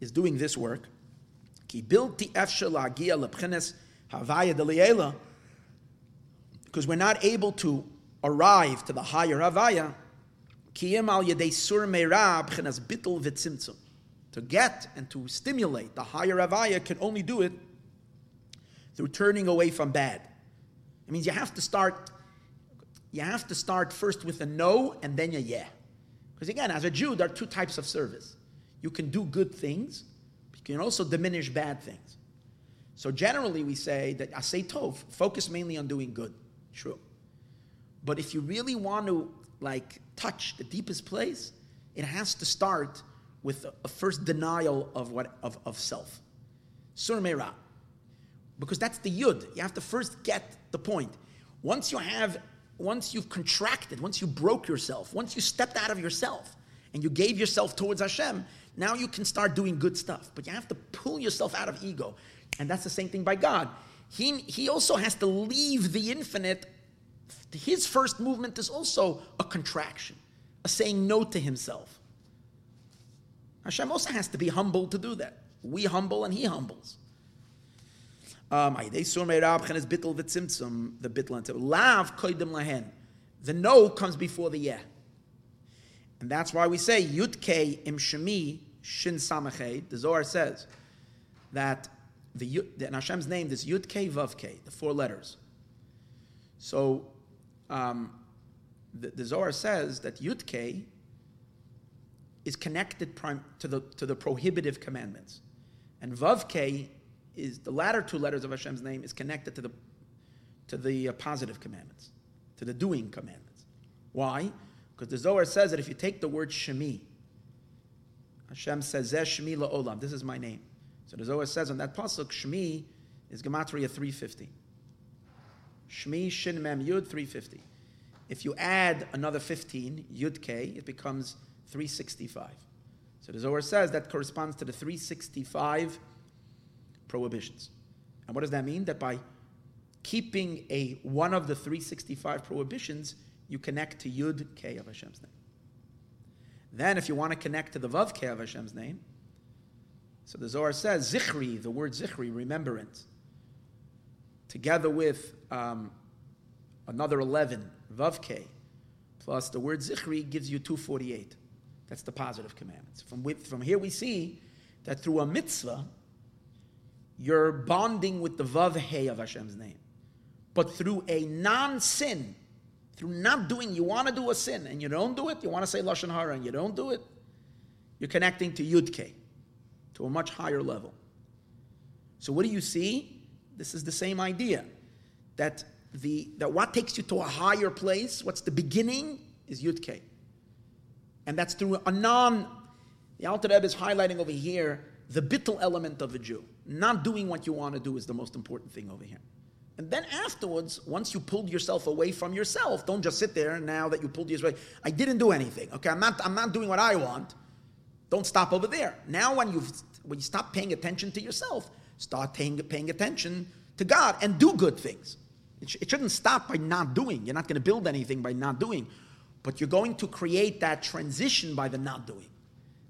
is doing this work. Because we're not able to arrive to the higher havaya. Kiyem al yedei sur meira b'chenas bittel v'tzimtzum. To get and to stimulate the higher havaya can only do it through turning away from bad. It means you have to start. You have to start first with a no and then a yeah. Because again, as a Jew, there are two types of service. You can do good things, but you can also diminish bad things. So generally, we say that asay tov, focus mainly on doing good. True. But if you really want to like touch the deepest place, it has to start with a, a first denial of what of, of self. Sur meira. Because that's the yud. You have to first get the point. Once you have once you've contracted, once you broke yourself, once you stepped out of yourself and you gave yourself towards Hashem, now you can start doing good stuff. But you have to pull yourself out of ego. And that's the same thing by God. He, he also has to leave the infinite. His first movement is also a contraction, a saying no to himself. Hashem also has to be humble to do that. We humble and he humbles. Um, the. The no comes before the yeah. And that's why we say Yud K im Shemi Shin Samachay. The Zohar says that the, in Hashem's name there's Yud K Vav K, the four letters. So um, the, the, Zohar says that Yud K is connected prim, to the to the prohibitive commandments, and Vav K is the latter two letters of Hashem's name is connected to the to the uh, positive commandments, to the doing commandments. Why? Because the Zohar says that if you take the word Shemi, Hashem says Zeh Shemi la'olam. This is my name. So the Zohar says on that pasuk Shemi is gematria 350. Shmi Shin Mem Yud 350. If you add another 15 Yud K, it becomes 365. So the Zohar says that corresponds to the 365 prohibitions. And what does that mean? That by keeping a one of the 365 prohibitions, you connect to Yud K of Hashem's name. Then, if you want to connect to the Vav K of Hashem's name, so the Zohar says, Zichri, the word Zichri, remembrance, together with um, another 11, Vav K, plus the word Zichri gives you 248. That's the positive commandments. From, from here we see that through a mitzvah, you're bonding with the Vav Hey of Hashem's name. But through a non sin, through not doing, you want to do a sin and you don't do it, you want to say Lashon Hara and you don't do it, you're connecting to Yud K, to a much higher level. So what do you see? This is the same idea that the that what takes you to a higher place, what's the beginning, is Yud K. And that's through a non. The Alter Rebbe is highlighting over here the bittel element of a Jew. Not doing what you want to do is the most important thing over here. And then afterwards, once you pulled yourself away from yourself, don't just sit there now that you pulled yourself away. I didn't do anything. Okay, I'm not, I'm not doing what I want. Don't stop over there. Now when you've when you stop paying attention to yourself, start paying, paying attention to God and do good things. It, sh- it shouldn't stop by not doing. You're not going to build anything by not doing. But you're going to create that transition by the not doing.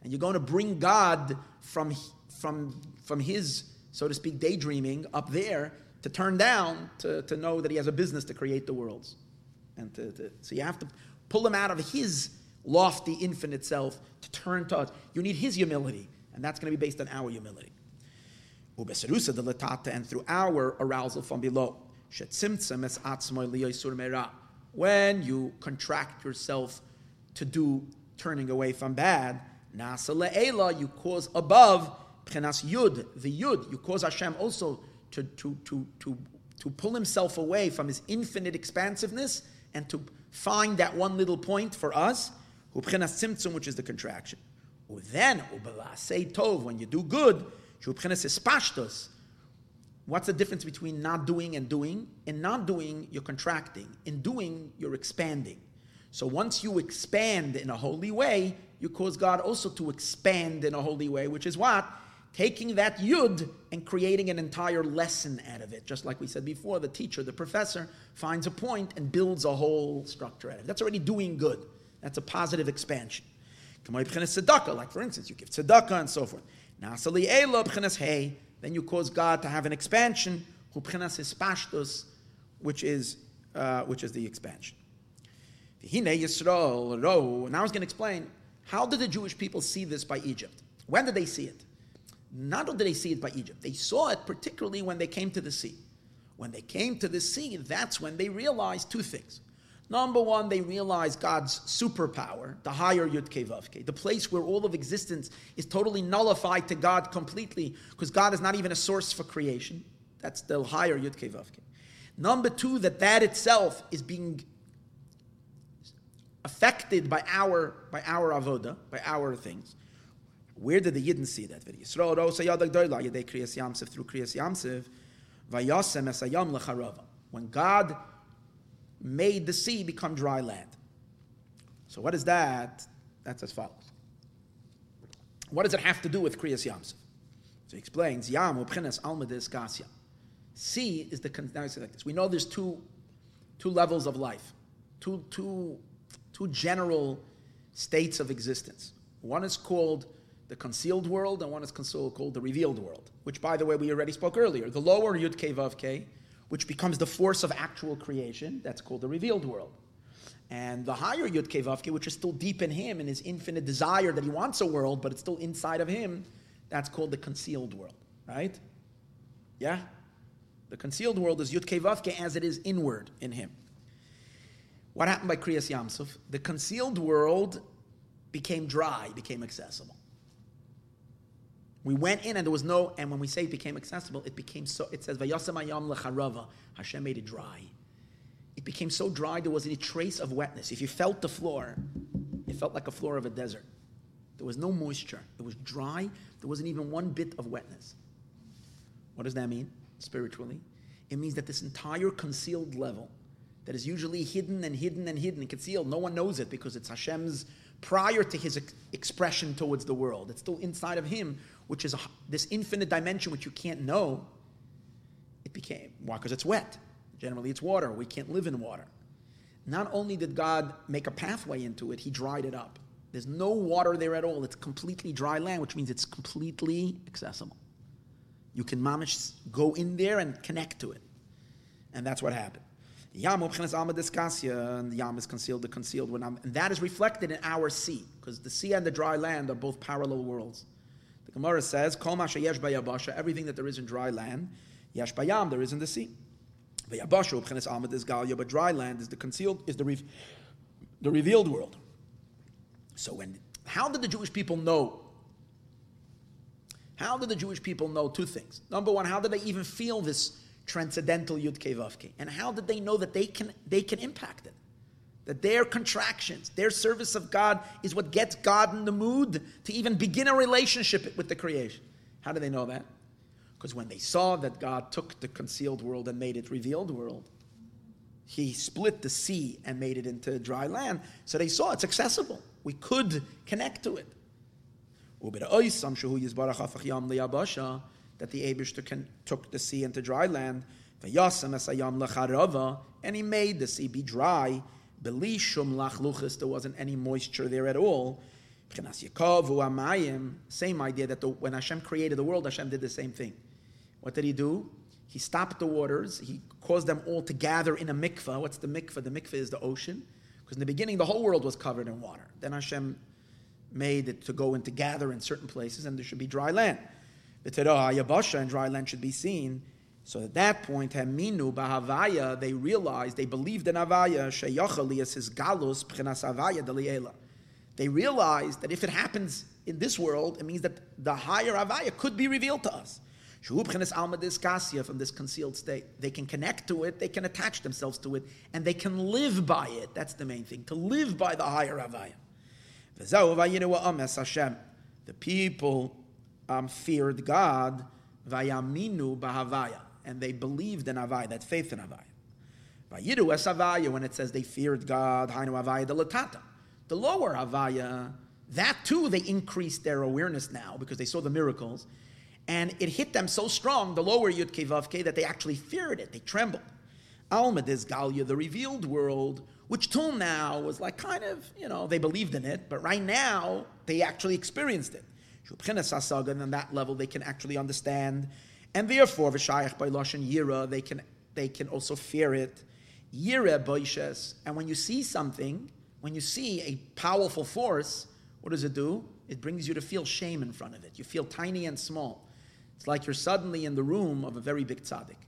And you're going to bring God from, from, from his, so to speak, daydreaming up there to turn down to, to know that he has a business to create the worlds. And to, to, so you have to pull him out of his lofty, infinite self to turn to us. You need his humility, and that's going to be based on our humility. Ubasarusa, the Latata, and through our arousal from below. When you contract yourself to do turning away from bad, you cause above, Yud, the Yud, you cause Hashem also to, to, to, to, to pull himself away from his infinite expansiveness and to find that one little point for us, which is the contraction. Then, when you do good, What's the difference between not doing and doing? In not doing, you're contracting. In doing, you're expanding. So once you expand in a holy way, you cause God also to expand in a holy way, which is what? Taking that yud and creating an entire lesson out of it. Just like we said before, the teacher, the professor, finds a point and builds a whole structure out of it. That's already doing good. That's a positive expansion. Like for instance, you give tzedakah and so forth. Nasali elo hey. Then you cause God to have an expansion, which is uh, which is the expansion. Now I was going to explain how did the Jewish people see this by Egypt. When did they see it? Not only did they see it by Egypt, they saw it particularly when they came to the sea. When they came to the sea, that's when they realized two things. Number one, they realize God's superpower, the higher Yud Vavke, the place where all of existence is totally nullified to God completely, because God is not even a source for creation. That's the higher Yud Vavke. Number two, that that itself is being affected by our by our avoda, by our things. Where did the Yidden see that? Through kriyas Yamsuf vayasem esayam. When God made the sea become dry land. So what is that? That's as follows. What does it have to do with kriyas Yamsuf? So he explains yam upchinas almadis gasya. Sea is the now like this. We know there's two two levels of life, two two two general states of existence. One is called the concealed world, and one is called the revealed world, which, by the way, we already spoke earlier. The lower Yud K Vav which becomes the force of actual creation, that's called the revealed world. And the higher Yud K Vav K, which is still deep in him and his infinite desire that he wants a world, but it's still inside of him, that's called the concealed world, right? Yeah? The concealed world is Yud K Vav K as it is inward in him. What happened by Kriyas Yamsuf? The concealed world became dry, became accessible. We went in and there was no, and when we say it became accessible, it became so, it says, Vayasam ayam lecharava, Hashem made it dry. It became so dry there wasn't a trace of wetness. If you felt the floor, it felt like a floor of a desert. There was no moisture. It was dry. There wasn't even one bit of wetness. What does that mean spiritually? It means that this entire concealed level that is usually hidden and hidden and hidden and concealed, no one knows it because it's Hashem's prior to his ex- expression towards the world. It's still inside of him which is a, this infinite dimension which you can't know, it became. Why? Because it's wet. Generally, it's water. We can't live in water. Not only did God make a pathway into it, He dried it up. There's no water there at all. It's completely dry land, which means it's completely accessible. You can mamish go in there and connect to it. And that's what happened. Yam and the Yam is concealed, the concealed and that is reflected in our sea, because the sea and the dry land are both parallel worlds. Gemara says, Kol yesh bayabasha, everything that there is in dry land, yesh bayam, there is in the sea. Bayabasha, ubchenes amad is galya, but dry land is the concealed, is the, re, the revealed world. So when, how did the Jewish people know? How did the Jewish people know two things? Number one, how did they even feel this transcendental Yud Kevavke? And how did they know that they can, they can impact it? That their contractions, their service of God is what gets God in the mood to even begin a relationship with the creation. How do they know that? Because when they saw that God took the concealed world and made it revealed world, he split the sea and made it into dry land. So they saw it's accessible. We could connect to it. That the Aibershter took the sea into dry land, and he made the sea be dry Belishum lachluchis, there wasn't any moisture there at all. Same idea that the, when Hashem created the world, Hashem did the same thing. What did he do? He stopped the waters. He caused them all to gather in a mikvah. What's the mikvah? The mikvah is the ocean. Because in the beginning, the whole world was covered in water. Then Hashem made it to go and to gather in certain places, and there should be dry land. The Terah and dry land should be seen. So at that point, Haminu Bahavaya, they realized, they believed in Avaya, Sheyachalias his galus Pchenas Avaya Deliela. They realized that if it happens in this world, it means that the higher Avaya could be revealed to us. From this concealed state. They can connect to it, they can attach themselves to it, and they can live by it. That's the main thing, to live by the higher Avaya. The people um, feared God, Bahavaya and they believed in Avaya, that faith in Avaya. Vayidu es Avaya, when it says they feared God, Hainu Avaya de Latata. The lower Avaya, that too they increased their awareness now because they saw the miracles. And it hit them so strong, the lower Yud Kevavke, that they actually feared it. They trembled. Alma des Galia, the revealed world, which till now was like kind of, you know, they believed in it, but right now they actually experienced it. And on that level they can actually understand. And therefore, v'shayach by Lashon Yira, they can, they can also fear it. Yira boishes. And when you see something, when you see a powerful force, what does it do? It brings you to feel shame in front of it. You feel tiny and small. It's like you're suddenly in the room of a very big tzaddik.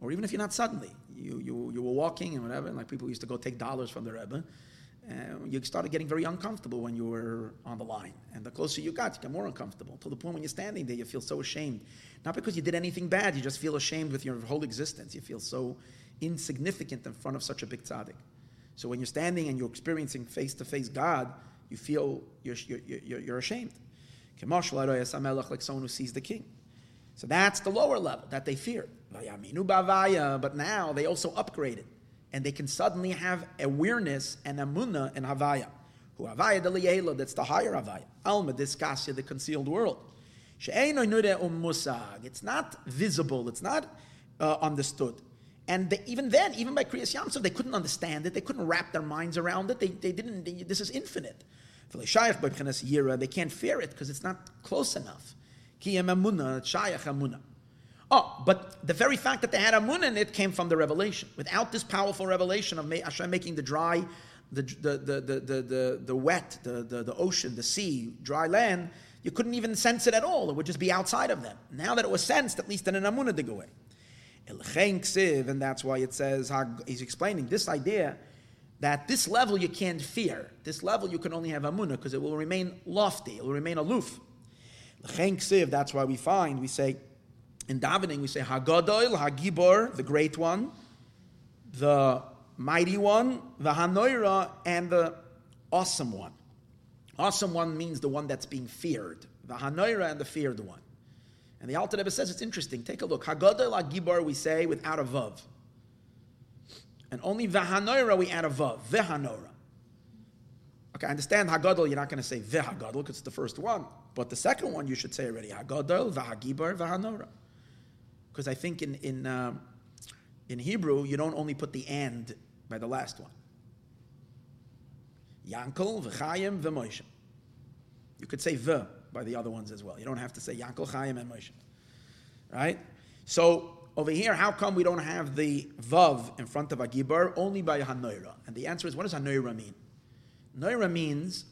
Or even if you're not suddenly, you, you, you were walking and whatever, and like people used to go take dollars from the Rebbe, and you started getting very uncomfortable when you were on the line. And the closer you got, you get more uncomfortable. To the point when you're standing there, you feel so ashamed. Not because you did anything bad, you just feel ashamed with your whole existence. You feel so insignificant in front of such a big tzaddik. So when you're standing and you're experiencing face to face God, you feel you're, you're, you're, you're ashamed. Like someone who sees the king. So that's the lower level that they fear. But now they also upgraded. And they can suddenly have awareness and amuna in Havaya. Who Havaya de that's the higher Havaya. Alma diskasya, the concealed world. It's not visible, it's not uh, understood. And they, even then, even by Kriyas Yamsuf, they couldn't understand it. They couldn't wrap their minds around it. They, they didn't. They, this is infinite. They can't fear it because it's not close enough. Oh, but the very fact that they had amun in it came from the revelation. Without this powerful revelation of Hashem making the dry, the, the, the, the, the, the, wet, the, the, the ocean, the sea, dry land, you couldn't even sense it at all. It would just be outside of them. Now that it was sensed, at least in an amunah dig away. And that's why it says, he's explaining this idea that this level you can't fear. This level you can only have amunah because it will remain lofty, it will remain aloof. That's why we find, we say, in davening, we say Hagadol, Hagibor, the great one, the mighty one, the Hanoira, and the awesome one. Awesome one means the one that's being feared. The Hanoira and the feared one. And the Alter Rebbe says it's interesting. Take a look. Hagadol, Hagibor, we say without a vav. And only Vahanoira we add a vav. Vehanora. Okay, I understand Hagadol, you're not going to say Vehagadol because it's the first one. But the second one you should say already. Hagadol, Vahagibar, Vahanora. Because I think in, in, uh, in Hebrew, you don't only put the and by the last one. Yankel, V'chayim, V'moshe. You could say V by the other ones as well. You don't have to say Yankel, Chayim, and Moshe. Right? So over here, how come we don't have the Vav in front of a Gibor only by Hanoira? And the answer is, what does Hanoira mean? Noira means,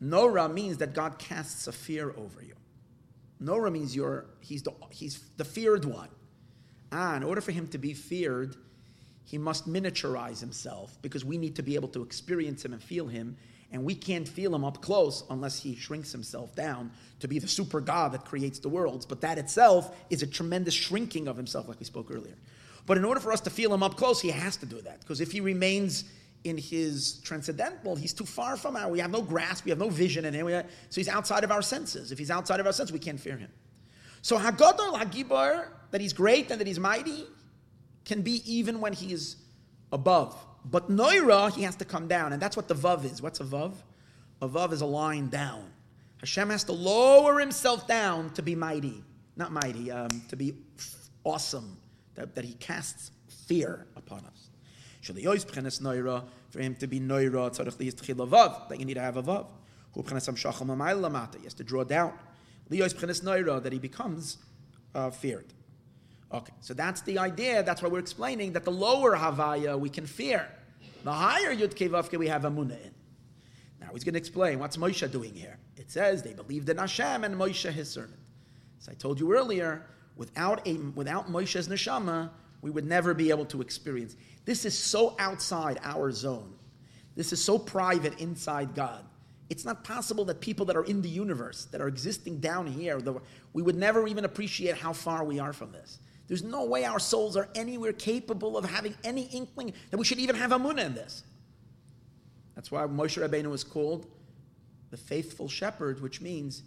Nora means that God casts a fear over you. Nora means you're, he's, the, he's the feared one. Ah, in order for him to be feared, he must miniaturize himself because we need to be able to experience him and feel him. And we can't feel him up close unless he shrinks himself down to be the super God that creates the worlds. But that itself is a tremendous shrinking of himself, like we spoke earlier. But in order for us to feel him up close, he has to do that. Because if he remains in his transcendental, he's too far from our. We have no grasp, we have no vision in him. Have, so he's outside of our senses. If he's outside of our senses, we can't fear him. So Hagadol Hagibar, that he's great and that he's mighty, can be even when he is above. But Noira, he has to come down, and that's what the Vav is. What's a Vav? A Vav is a line down. Hashem has to lower himself down to be mighty. Not mighty, um, to be awesome, that, that he casts fear upon us. For him to be noira, that you need to have a vav. Hu b'chenes am lamata, he has to draw down. Liyos b'chenes noira, that he becomes uh, feared. Okay, so that's the idea. That's why we're explaining that the lower Havaya we can fear. The higher Yud Kevavke we have Amunah in. Now he's going to explain what's Moshe doing here. It says they believed in Hashem and Moshe his servant. As I told you earlier, without a without Moshe's neshama, we would never be able to experience. This is so outside our zone. This is so private inside God. It's not possible that people that are in the universe, that are existing down here, we would never even appreciate how far we are from this. There's no way our souls are anywhere capable of having any inkling that we should even have amunah in this. That's why Moshe Rabbeinu is called the faithful shepherd, which means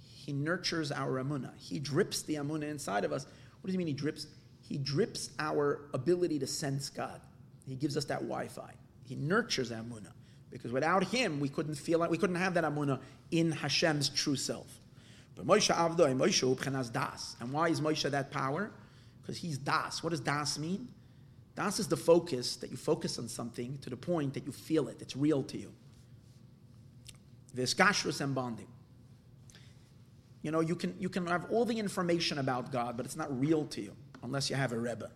he nurtures our amunah. He drips the amunah inside of us. What does he mean he drips? He drips our ability to sense God. He gives us that Wi-Fi. He nurtures Amunah. Because without him, we couldn't feel like we couldn't have that Amunah in Hashem's true self. But Moshe Avdoi, Moshe Ubchenas Das. And why is Moshe that power? Because he's Das. What does Das mean? Das is the focus that you focus on something to the point that you feel it. It's real to you. Veskashrus and bonding. You know, you can, you can have all the information about God, but it's not real to you unless you have a Rebbe.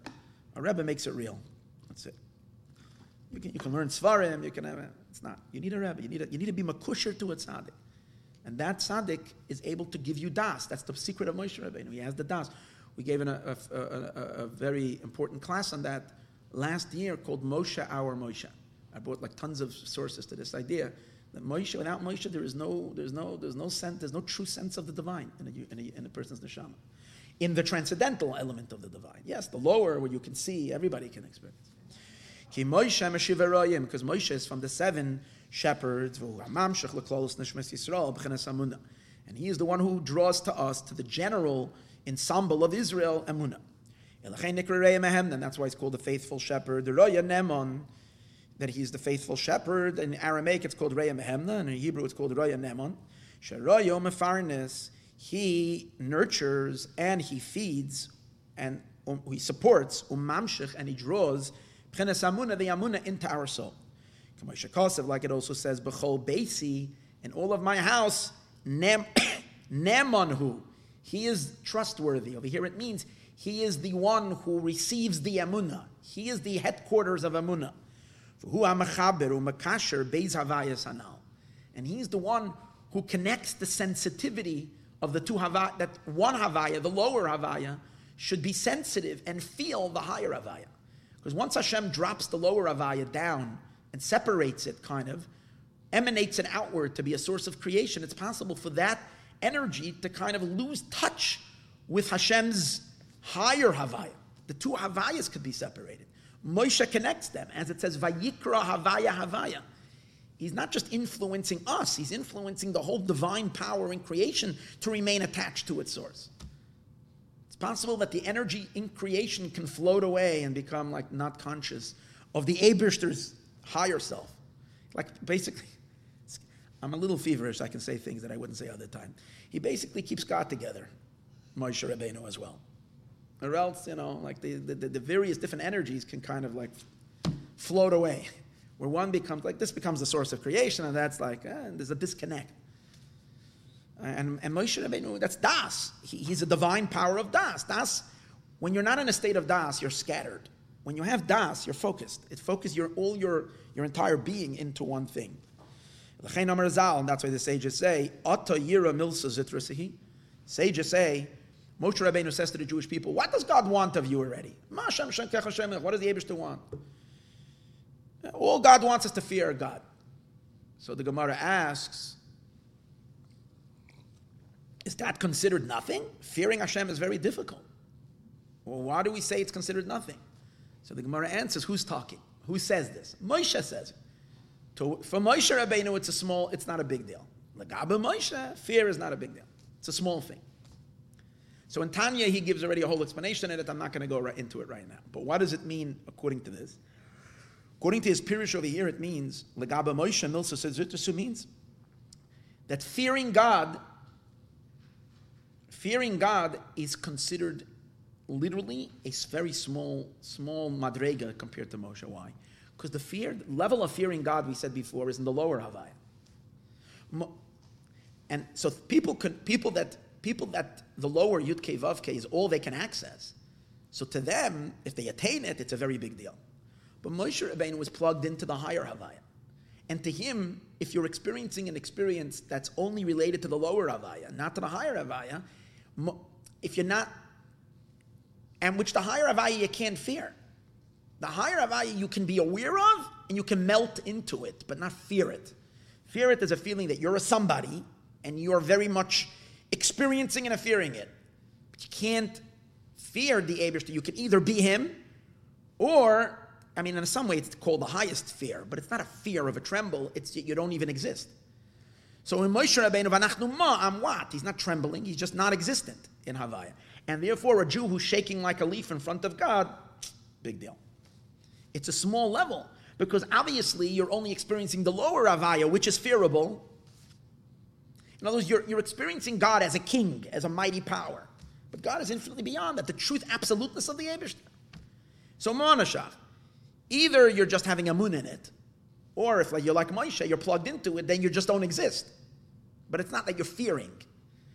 A Rebbe makes it real. That's it. You can, you can learn Svarim, you can have, it's not. You need a Rebbe. You need, a, you need to be makusher to a tzaddik. And that tzaddik is able to give you das. That's the secret of Moshe Rabbeinu. He has the das. We gave a, a, a, a, very important class on that last year called Moshe Our Moshe. I brought like tons of sources to this idea that Moshe, without Moshe, there is no, there's no, there's no sense, there's no true sense of the divine in a, in a, in a person's neshama. In the transcendental element of the divine. Yes, the lower where you can see, everybody can experience. Because Moshe is from the seven shepherds, and he is the one who draws to us to the general ensemble of Israel, Emunah. And that's why it's called the faithful shepherd. The Roya Nemon, that he's the faithful shepherd. In Aramaic, it's called Reya Mehemna, and in Hebrew, it's called Roya Nemon. He nurtures and he feeds and um, he supports umamshich and he draws Pchenes Amuna, the Amuna, into our soul. Like it also says, Bechol Beisi, in all of my house, Nem, Nemonhu. He is trustworthy. Over here it means he is the one who receives the Amuna. He is the headquarters of Amuna. And he's the one who connects the sensitivity of the two Havaya, that one Havaya, the lower Havaya, should be sensitive and feel the higher Havaya. Because once Hashem drops the lower Avaya down and separates it, kind of, emanates it outward to be a source of creation, it's possible for that energy to kind of lose touch with Hashem's higher Havaya. The two Havayas could be separated. Moshe connects them, as it says, Vayikra Havaya Havaya. He's not just influencing us, he's influencing the whole divine power in creation to remain attached to its source It's possible that the energy in creation can float away and become like not conscious of the Aibershter's higher self. Like basically, I'm a little feverish. I can say things that I wouldn't say other time. He basically keeps God together, Moshe Rabbeinu as well. Or else, you know, like the, the, the various different energies can kind of like float away. Where one becomes like this becomes the source of creation, and that's like eh, there's a disconnect. And, and Moshe Rabbeinu, that's Das. He, he's a divine power of Das. Das, when you're not in a state of Das, you're scattered. When you have Das, you're focused. It focuses your, all your, your entire being into one thing. And that's why the sages say, Ata yira milsa zitrasihi. Sages say, Moshe Rabbeinu says to the Jewish people, what does God want of you already? What does the Abish want? All God wants us to fear God. So the Gemara asks, is that considered nothing? Fearing Hashem is very difficult. Well, why do we say it's considered nothing? So the Gemara answers, who's talking? Who says this? Moshe says it. For Moshe Rabbeinu, it's a small, it's not a big deal. Lagabe Moshe, fear is not a big deal. It's a small thing. So in Tanya, he gives already a whole explanation in it. I'm not going to go right into it right now. But what does it mean according to this? According to his Pirish over here, it means Lagabe Moshe Milsa says means that fearing God fearing God is considered literally a very small, small madrega compared to Moshe. Why? Because the fear level of fearing God, we said before, is in the lower Havaya. And so people could people that people that the lower Yud Ke Vav Ke is all they can access. So to them, if they attain it, it's a very big deal. But Moshe Rabbeinu was plugged into the higher Havaya. And to him, if you're experiencing an experience that's only related to the lower Havaya, not to the higher Havaya, if you're not, and which the higher Avaya you can't fear. The higher Avaya you can be aware of and you can melt into it, but not fear it. Fear it is a feeling that you're a somebody and you're very much experiencing and fearing it. But you can't fear the Aibershter. You can either be him or, I mean, in some way it's called the highest fear, but it's not a fear of a tremble, it's you don't even exist. So in Moshe Rabbeinu, Vanachnu Ma, I'm what? He's not trembling, he's just not existent in Havaya. And therefore, a Jew who's shaking like a leaf in front of God, big deal. It's a small level because obviously you're only experiencing the lower Havaya, which is fearable. In other words, you're, you're experiencing God as a king, as a mighty power. But God is infinitely beyond that, the truth, absoluteness of the Aibershter. So, Monashach, Either you're just having a moon in it, or if like, you're like Moshe, you're plugged into it, then you just don't exist. But it's not that you're fearing.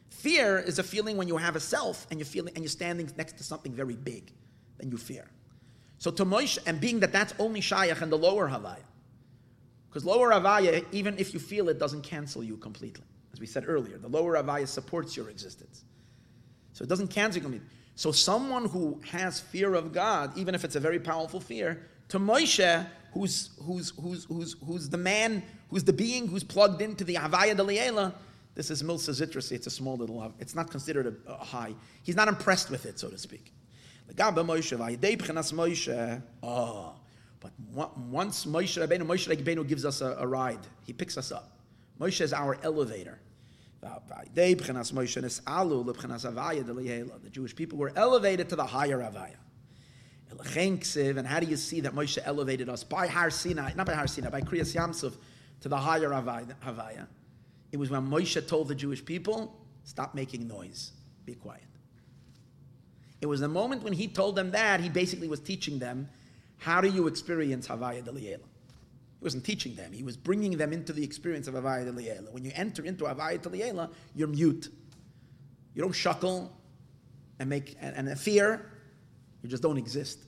Fear is a feeling when you have a self and you're feeling and you're standing next to something very big, then you fear. So to Moshe, and being that that's only Shayach and the lower Havaya, because lower Havaya, even if you feel it, doesn't cancel you completely. As we said earlier, the lower Havaya supports your existence. So it doesn't cancel you completely. So someone who has fear of God, even if it's a very powerful fear, to Moshe, who's, who's, who's, who's, who's the man, who's the being who's plugged into the Havaya Deliela, this is Milsa Zitrus, it's a small little, love. it's not considered a, a, high. He's not impressed with it, so to speak. Oh, but once Moshe Rabbeinu, Moshe Rabbeinu gives us a, a ride, he picks us up. Moshe is our elevator. The Jewish people were elevated to the higher Avaya. And how do you see that Moshe elevated us? By Har Sinai, not by Har Sinai, by Kriyas Yamsuf to the higher Havaya. It was when Moshe told the Jewish people, stop making noise, be quiet. It was the moment when he told them that, he basically was teaching them, how do you experience Havaya Deliela? He wasn't teaching them, he was bringing them into the experience of Havaya Deliela. When you enter into Havaya Deliela, you're mute. You don't shuckle and make and, and fear, you just don't exist.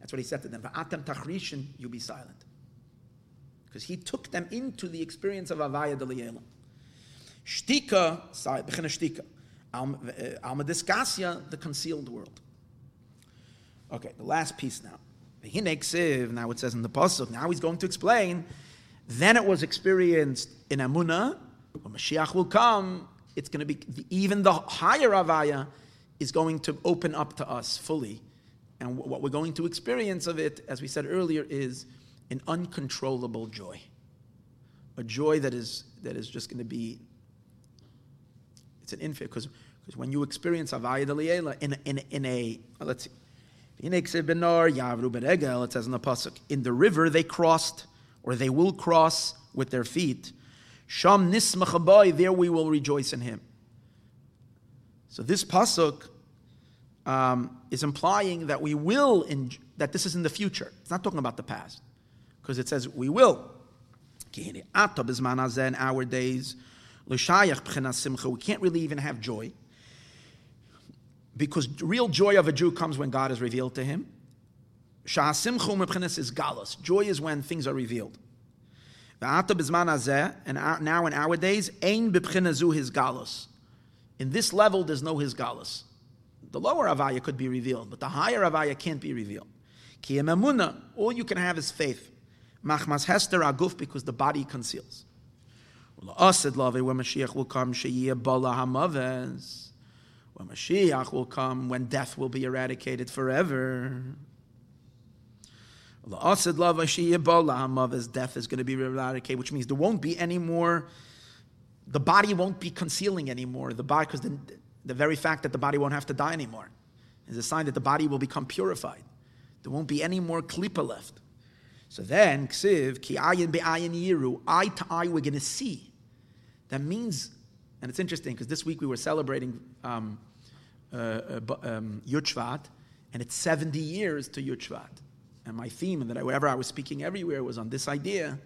That's what he said to them. Va'atem tachrishin, you be silent. Because he took them into the experience of Avaya Deliela. Shtika, b'china shtika. Eh, Alma discassia, the concealed world. Okay, the last piece now. Now it says in the pasuk. Now he's going to explain. Then it was experienced in Amuna. When Mashiach will come, it's going to be even the higher Avaya is going to open up to us fully and what we're going to experience of it, as we said earlier, is an uncontrollable joy. A joy that is, that is just going to be, it's an infinite, because when you experience Avaya Deliela in, in, in a, let's see, it says in the Pasuk, in the river they crossed, or they will cross with their feet. Sham nismachabai, there we will rejoice in him. So this Pasuk um, is implying that we will, in, that this is in the future. It's not talking about the past, because it says we will. In our days, we can't really even have joy, because real joy of a Jew comes when God is revealed to him. is galus. Joy is when things are revealed. And now in our days, his galus. In this level, there's no his galus. The lower Avaya could be revealed, but the higher Avaya can't be revealed. Kiyem all you can have is faith. Machmas hester aguf, because the body conceals. Asid love, when Mashiach will come, sheyiyah bala hamaves. When Mashiach will come, when death will be eradicated forever. Asid love, sheyiyah bala hamaves. Death is going to be eradicated, which means there won't be any more. The body won't be concealing anymore. The body, because the the very fact that the body won't have to die anymore is a sign that the body will become purified. There won't be any more klipa left. So then, ksiv, ki ayin be'ayin yiru, eye to eye we're going to see. That means, and it's interesting because this week we were celebrating um, uh, uh, um, and it's 70 years to Yud And my theme, and that I, wherever I was speaking everywhere, was on this idea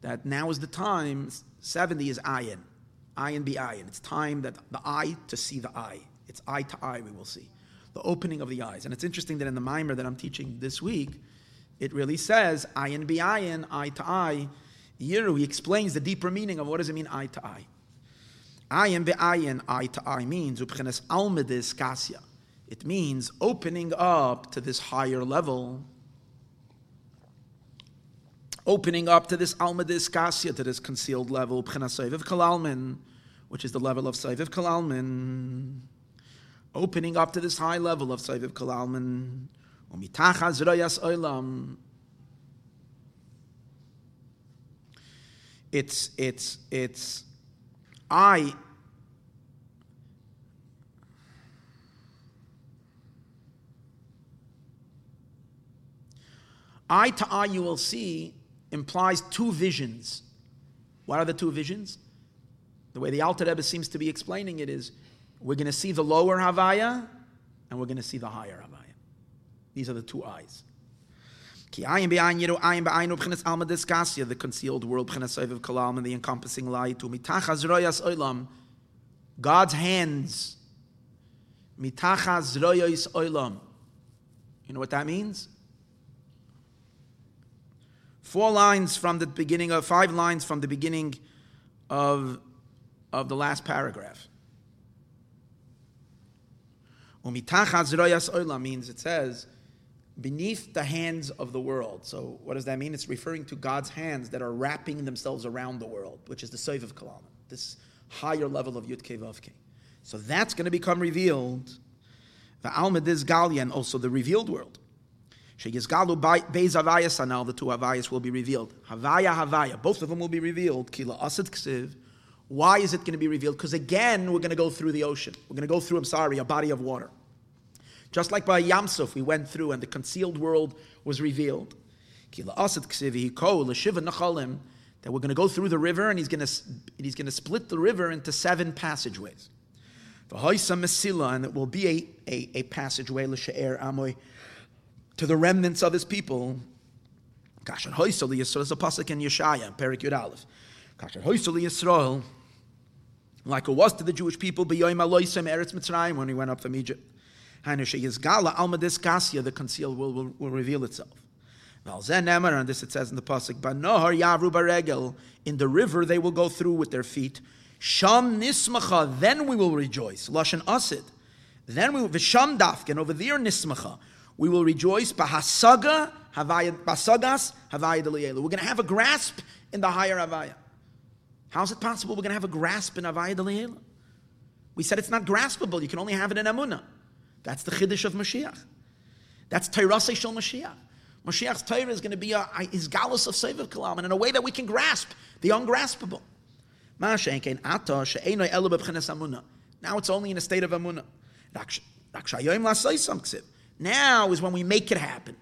that now is the time, 70 is ayin ayin be ayin. It's time that the eye to see the eye. It's eye to eye we will see. The opening of the eyes. And it's interesting that in the mimer that I'm teaching this week, it really says ayin be ayin, eye to eye. Yiru, he explains the deeper meaning of what does it mean eye to eye. Ayin be ayin, eye to eye means upchenes almedis kasya. It means opening up to this higher level opening up to this Alma Kasya, to this concealed level, Pchena Kalalmin, which is the level of Saiviv Kol Almin, opening up to this high level of Saiviv Kol Almin, Umitacha Zroyas Oilam. It's, it's, it's, I, eye to eye you will see implies two visions. What are the two visions? The way the Alter Rebbe seems to be explaining it is we're going to see the lower Havaya and we're going to see the higher Havaya. These are the two eyes. The concealed world, of kalam, and the encompassing light, God's hands. You know what that means? Four lines from the beginning of, five lines from the beginning of, of the last paragraph. Means it says, beneath the hands of the world. So, what does that mean? It's referring to God's hands that are wrapping themselves around the world, which is the Seif of Kalam, this higher level of Yud Vavke. So, that's going to become revealed. The Almadiz Galia, and also the revealed world. Sheyizgalu Beis Havayas Anal, the two Havayas will be revealed. Havaya, Havaya, both of them will be revealed. Kila Asad Ksiv. Why is it going to be revealed? Because again, we're going to go through the ocean. We're going to go through, I'm sorry, a body of water. Just like by Yamsuf, we went through and the concealed world was revealed. That we're going to go through the river and he's going to, he's going to split the river into seven passageways. And it will be a, a, a passageway to the remnants of his people. Yisrael is a pasuk in Yeshaya, Perik Yud Aleph. Yisrael, like it was to the Jewish people, when he went up from Egypt. The concealed will, will, will reveal itself. And this it says in the pasuk, In the river they will go through with their feet. Sham nismacha, then we will rejoice. Lashon asid. Then we will, v'sham dafkin, over there nismacha. We will rejoice. Bahasaga, basagas, havaya We're going to have a grasp in the higher havaya. How is it possible we're going to have a grasp in havaya We said it's not graspable. You can only have it in amunah. That's the chiddush of Mashiach. That's Tairase Shel Mashiach. Mashiach's Torah is going to be a, his galus of Seviv Kalam, and in a way that we can grasp the ungraspable. Now it's only in a state of amunah. Now is when we make it happen.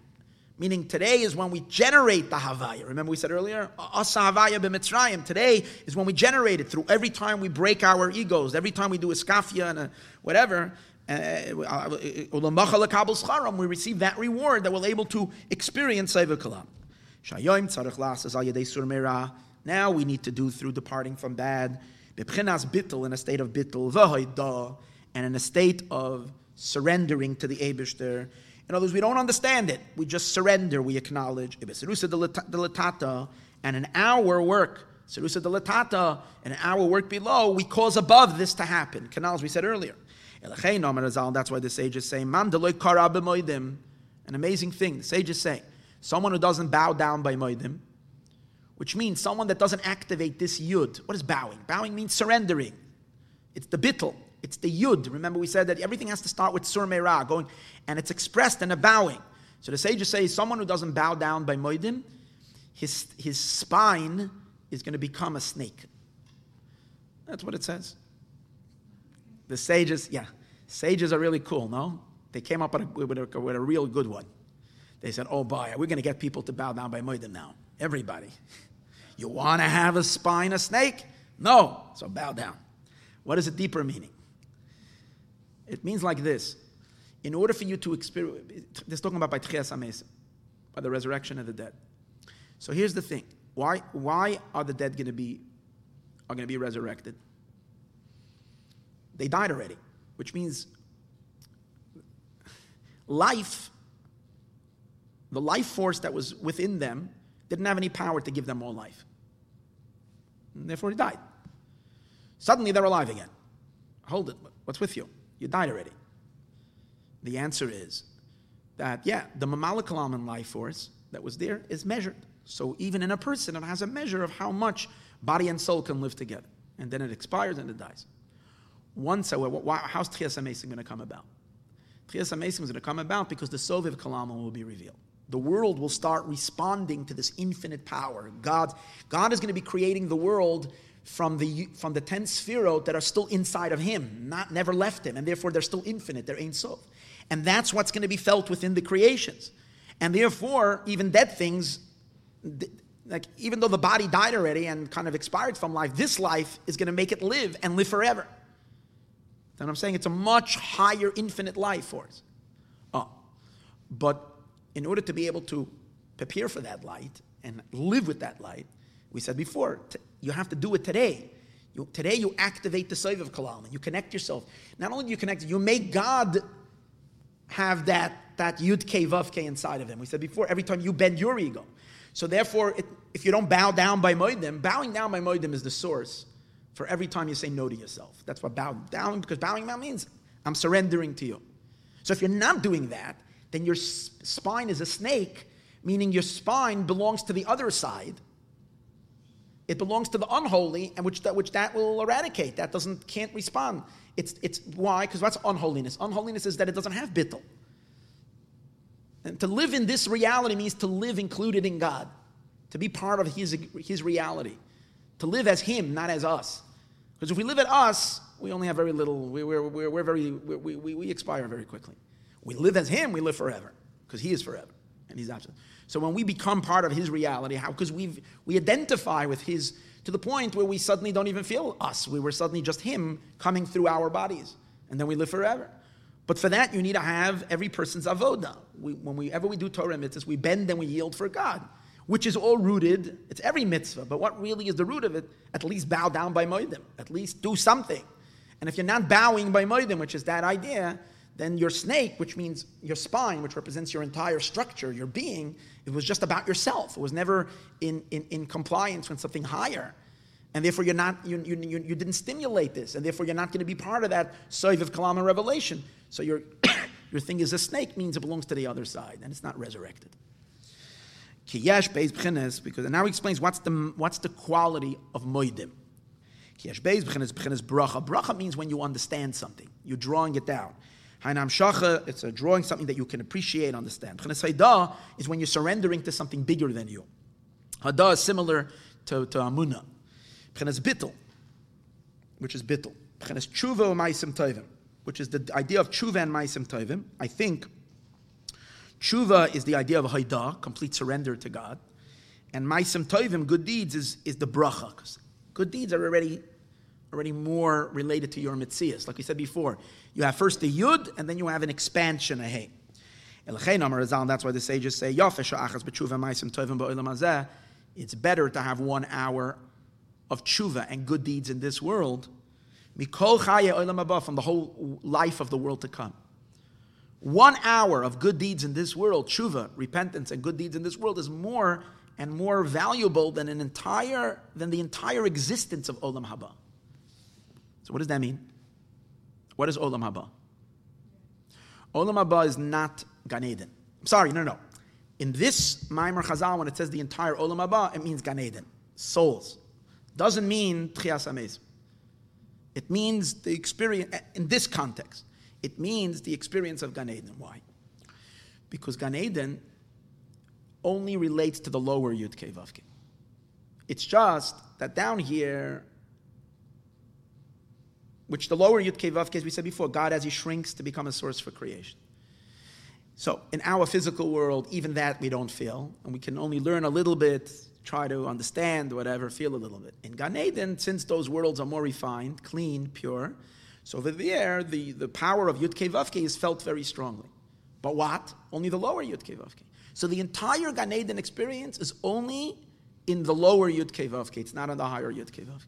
Meaning today is when we generate the Havaya. Remember we said earlier, Asa Havaya b'Mitzrayim. Today is when we generate it through every time we break our egos, every time we do a skafia and a whatever, uh, we receive that reward that we're able to experience Seiva Kalam. Now we need to do through departing from bad, in a state of bittel, and in a state of surrendering to the Aibershter. In other words, we don't understand it. We just surrender, we acknowledge. And in our work, and in our work below, we cause above this to happen. Canals, we said earlier. That's why the sages say, An amazing thing. The sages say, someone who doesn't bow down by moedim, which means someone that doesn't activate this yud. What is bowing? Bowing means surrendering. It's the bittel. It's the yud. Remember, we said that everything has to start with sur meirah, going, and it's expressed in a bowing. So the sages say, someone who doesn't bow down by moedim, his, his spine is going to become a snake. That's what it says. The sages, yeah, sages are really cool, no? They came up with a, with a, with a real good one. They said, oh boy, we're going to get people to bow down by Moedim now. Everybody. You want to have a spine, a snake? No. So bow down. What is a deeper meaning? It means like this. In order for you to experience, this talking about by Tchias by the resurrection of the dead. So here's the thing. Why, why are the dead going to be, are going to be resurrected? They died already, which means life, the life force that was within them, didn't have any power to give them more life. And therefore, he died. Suddenly, they're alive again. Hold it. What's with you? You died already. The answer is that, yeah, the Mamalakalam life force that was there is measured. So even in a person, it has a measure of how much body and soul can live together. And then it expires and it dies. Once, uh, however, how's Tchias HaMesim going to come about? Tchias HaMesim is going to come about because the Soviv Kalama will be revealed. The world will start responding to this infinite power. God, God is going to be creating the world from the, from the ten sphirot that are still inside of Him, not never left Him, and therefore they're still infinite, they're Ein Sof. And that's what's going to be felt within the creations. And therefore, even dead things, like even though the body died already and kind of expired from life, this life is going to make it live and live forever. Then I'm saying it's a much higher infinite life force. Oh. Uh, but in order to be able to prepare for that light and live with that light, we said before, t- you have to do it today. You, today you activate the Saiv of Kalam, you connect yourself. Not only do you connect, you make God have that, that Yud K Vav K inside of him. We said before, every time you bend your ego. So therefore, it, if you don't bow down by Moedim, bowing down by Moedim is the source for every time you say no to yourself. That's what bowing down, because bowing down means I'm surrendering to you. So if you're not doing that, then your spine is a snake, meaning your spine belongs to the other side. It belongs to the unholy, and which that, which that will eradicate. That doesn't can't respond. It's, it's why? Because that's unholiness? Unholiness is that it doesn't have bittel. And to live in this reality means to live included in God, to be part of His, his reality, to live as Him, not as us. Because if we live at us, we only have very little, we, we're, we're, we're very, we, we, we expire very quickly. We live as Him, we live forever, because He is forever, and He's absolute. So when we become part of His reality, how? Because we we identify with His to the point where we suddenly don't even feel us. We were suddenly just Him coming through our bodies, and then we live forever. But for that, you need to have every person's avoda. We, when we we do Torah mitzvahs, we bend and we yield for God, which is all rooted. It's every mitzvah, but what really is the root of it? At least bow down by moedim. At least do something. And if you're not bowing by moedim, which is that idea, then your snake, which means your spine, which represents your entire structure, your being, it was just about yourself. It was never in, in, in compliance with something higher. And therefore, you're not, you, you, you, you didn't stimulate this, and therefore, you're not going to be part of that Soiv of Kalam and revelation. So, your, your thing is a snake, means it belongs to the other side, and it's not resurrected. Kiyesh Beis B'chines, because now he explains what's the, what's the quality of Moidim. Kiyesh Beis B'chines, B'chines Bracha. Bracha means when you understand something, you're drawing it down. Hainam Shacha, it's a drawing something that you can appreciate, and understand. Haidah is when you're surrendering to something bigger than you. Hadah is similar to, to Amunah. B'chenes bittel, which is bittel. B'chenes tshuva ma'asim tovim, which is the idea of tshuva and ma'asim tovim. I think tshuva is the idea of haidah, complete surrender to God, and ma'asim tovim, good deeds, is, is the bracha. Good deeds are already already more related to your mitzias. Like we said before, you have first the yud, and then you have an expansion, a hey. That's why the sages say, it's better to have one hour of tshuva and good deeds in this world, from the whole life of the world to come. One hour of good deeds in this world, tshuva, repentance, and good deeds in this world is more and more valuable than an entire than the entire existence of olam haba. So, what does that mean? What is olam haba? Olam haba is not Gan Eden. I'm sorry, no, no. In this Maimar Chazal, when it says the entire olam haba, it means Gan Eden, souls doesn't mean Tchias Amez. It means the experience, in this context, it means the experience of Gan Eden. Why? Because Gan Eden only relates to the lower Yud Kei Vav Kei. It's just that down here, which the lower Yud Vav as we said before, God as He shrinks to become a source for creation. So in our physical world, even that we don't feel, and we can only learn a little bit try to understand, whatever, feel a little bit. In Gan Eden, since those worlds are more refined, clean, pure, so over there, the, the power of Yud Kei Vav is felt very strongly. But what? Only the lower Yud Kei Vav So the entire Gan Eden experience is only in the lower Yud Kei Vav It's not in the higher Yud Kei Vav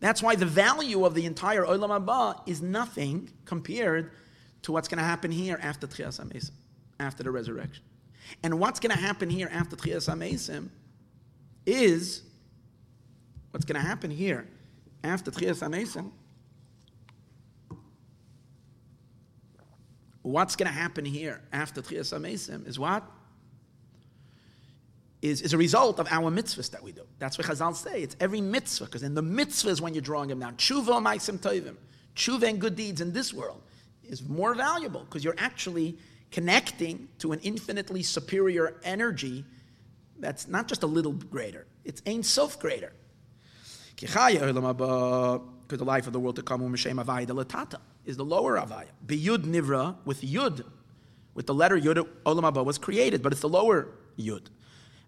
That's why the value of the entire Olam Haba is nothing compared to what's going to happen here after Tchias HaMesim, after the resurrection. And what's going to happen here after Tchias HaMesim is what's going to happen here after Tchias HaMesim. What's going to happen here after Tchias HaMesim is what? Is, is a result of our mitzvahs that we do. That's what Chazal say. It's every mitzvah, because in the mitzvah is when you're drawing them down. Tshuva ma'asim tovim. Tshuva and good deeds in this world is more valuable because you're actually connecting to an infinitely superior energy that's not just a little greater, it's Ein Sof greater. Because the life of the world to come, um, Mishem Avaya Latata is the lower Avaya. Biyud Nivra, with Yud, with the letter Yud, Olam Haba was created, but it's the lower Yud.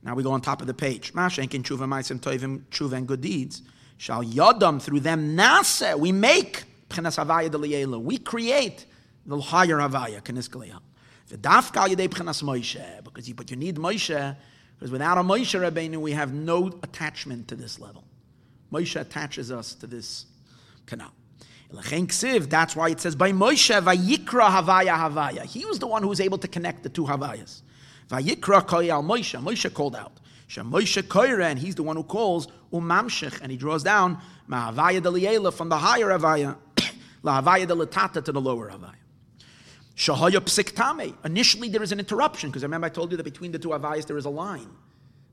Now we go on top of the page. Mashenkin Tshuva Maisim Toivim Tshuva and good deeds. Shall Yodam through them Nase, we make Pchenas Havaya Deliyela. We create the higher Havaya, Keniskaliya. The Dafka Yedei Pchenas Moshe, because you, but you need Moshe Because without a Moshe Rabbeinu, we have no attachment to this level. Moshe attaches us to this canal. That's why it says by Moshe Vayikra Havaya Havaya. He was the one who was able to connect the two Havayas. Vayikra Koyal Moshe. Moshe called out. Moshe Koyre, and he's the one who calls Umamshech, and he draws down Mahavaya Deliela from the higher avaya, Lahavaya Delatata to the lower avaya. Shahaya Psiktame. Initially, there is an interruption, because remember I told you that between the two avayas there is a line.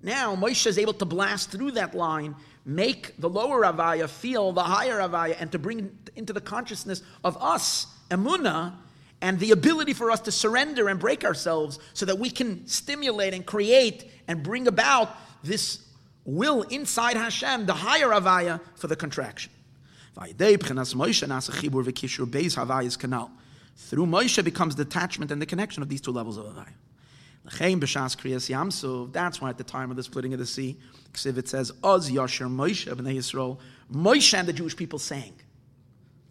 Now, Moshe is able to blast through that line, make the lower Avaya feel the higher Avaya, and to bring into the consciousness of us, Emuna, and the ability for us to surrender and break ourselves so that we can stimulate and create and bring about this will inside Hashem, the higher Avaya, for the contraction. Through Moshe becomes detachment and the connection of these two levels of Avaya. That's why at the time of the splitting of the sea, it says, Oz Yashir Moshe b'nei Yisrael, Moshe and the Jewish people sang.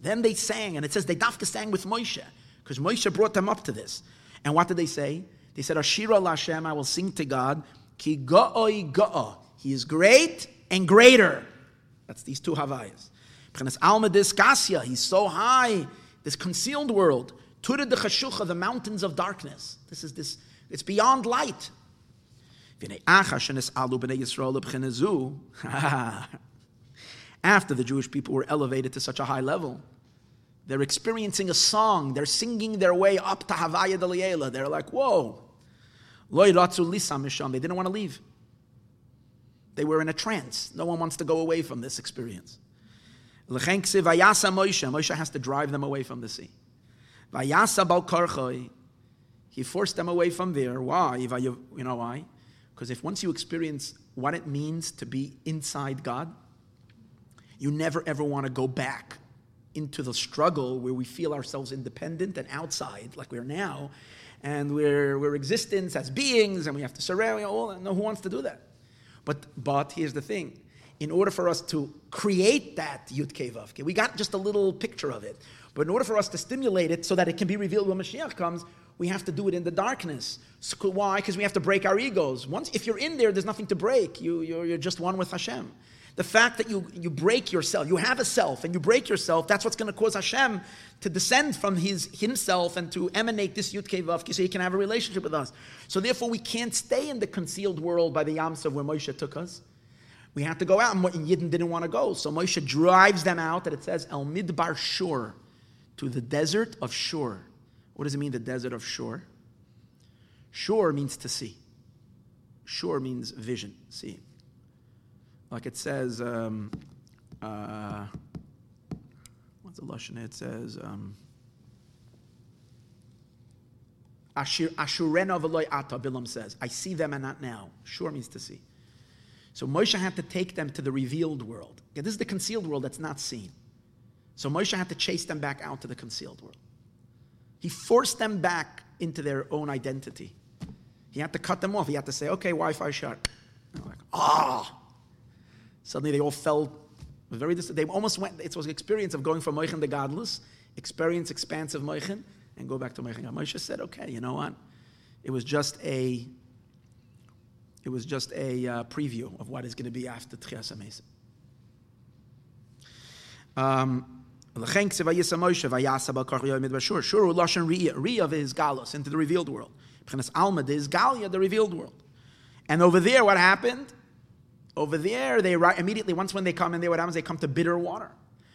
Then they sang, and it says they dafka sang with Moshe, because Moshe brought them up to this. And what did they say? They said, Ashira Lashem, I will sing to God, Ki go'oi go'o. He is great and greater. That's these two Havayas. Alma Diskasya, he's so high, this concealed world. Tura de Chashucha, the mountains of darkness. This is this it's beyond light. After the Jewish people were elevated to such a high level, they're experiencing a song. They're singing their way up to Havaya Deliela. They're like, whoa. They didn't want to leave. They were in a trance. No one wants to go away from this experience. Moshe has to drive them away from the sea. He forced them away from there. Why? You know why? Because if once you experience what it means to be inside God, you never ever want to go back into the struggle where we feel ourselves independent and outside, like we're now, and we're, we're existence as beings, and we have to surrender. All, no, who wants to do that? But but here's the thing: in order for us to create that Yud Kevavke, we got just a little picture of it. But in order for us to stimulate it so that it can be revealed when Mashiach comes, we have to do it in the darkness. So, why? Because we have to break our egos. Once, if you're in there, there's nothing to break. You, you're, you're just one with Hashem. The fact that you, you break yourself, you have a self, and you break yourself, that's what's going to cause Hashem to descend from his himself and to emanate this Yud Vav, so he can have a relationship with us. So therefore, we can't stay in the concealed world by the Yamsuf where Moshe took us. We have to go out, and Yidden didn't want to go. So Moshe drives them out, and it says, El Midbar Shur, to the desert of Shur. What does it mean, the desert of Shur? Shur means to see. Shur means vision, see. Like it says, um, uh, what's the Lashon? It says, um, Ashurena v'loy ata, Bilam says. I see them and not now. Sure means to see. So Moshe had to take them to the revealed world. This is the concealed world that's not seen. So Moshe had to chase them back out to the concealed world. He forced them back into their own identity. He had to cut them off. He had to say, okay, Wi Fi shut. like, ah. Oh. Suddenly they all felt very, dis- they almost went, it was an experience of going from Moichen to godless, experience expansive Moichen, and go back to Moichen. Moshe said, okay, you know what? It was just a, it was just a uh, preview of what is going to be after Tchias Um, L'chen vayisa Moshe vayasa b'kach yoyim b'shur. Shur lashon riyah. Riyah is galus into the revealed world. B'chinas alma is galia, the revealed world. And over there, what happened? Over there, they arrive, immediately once when they come in what happens? They come to bitter water.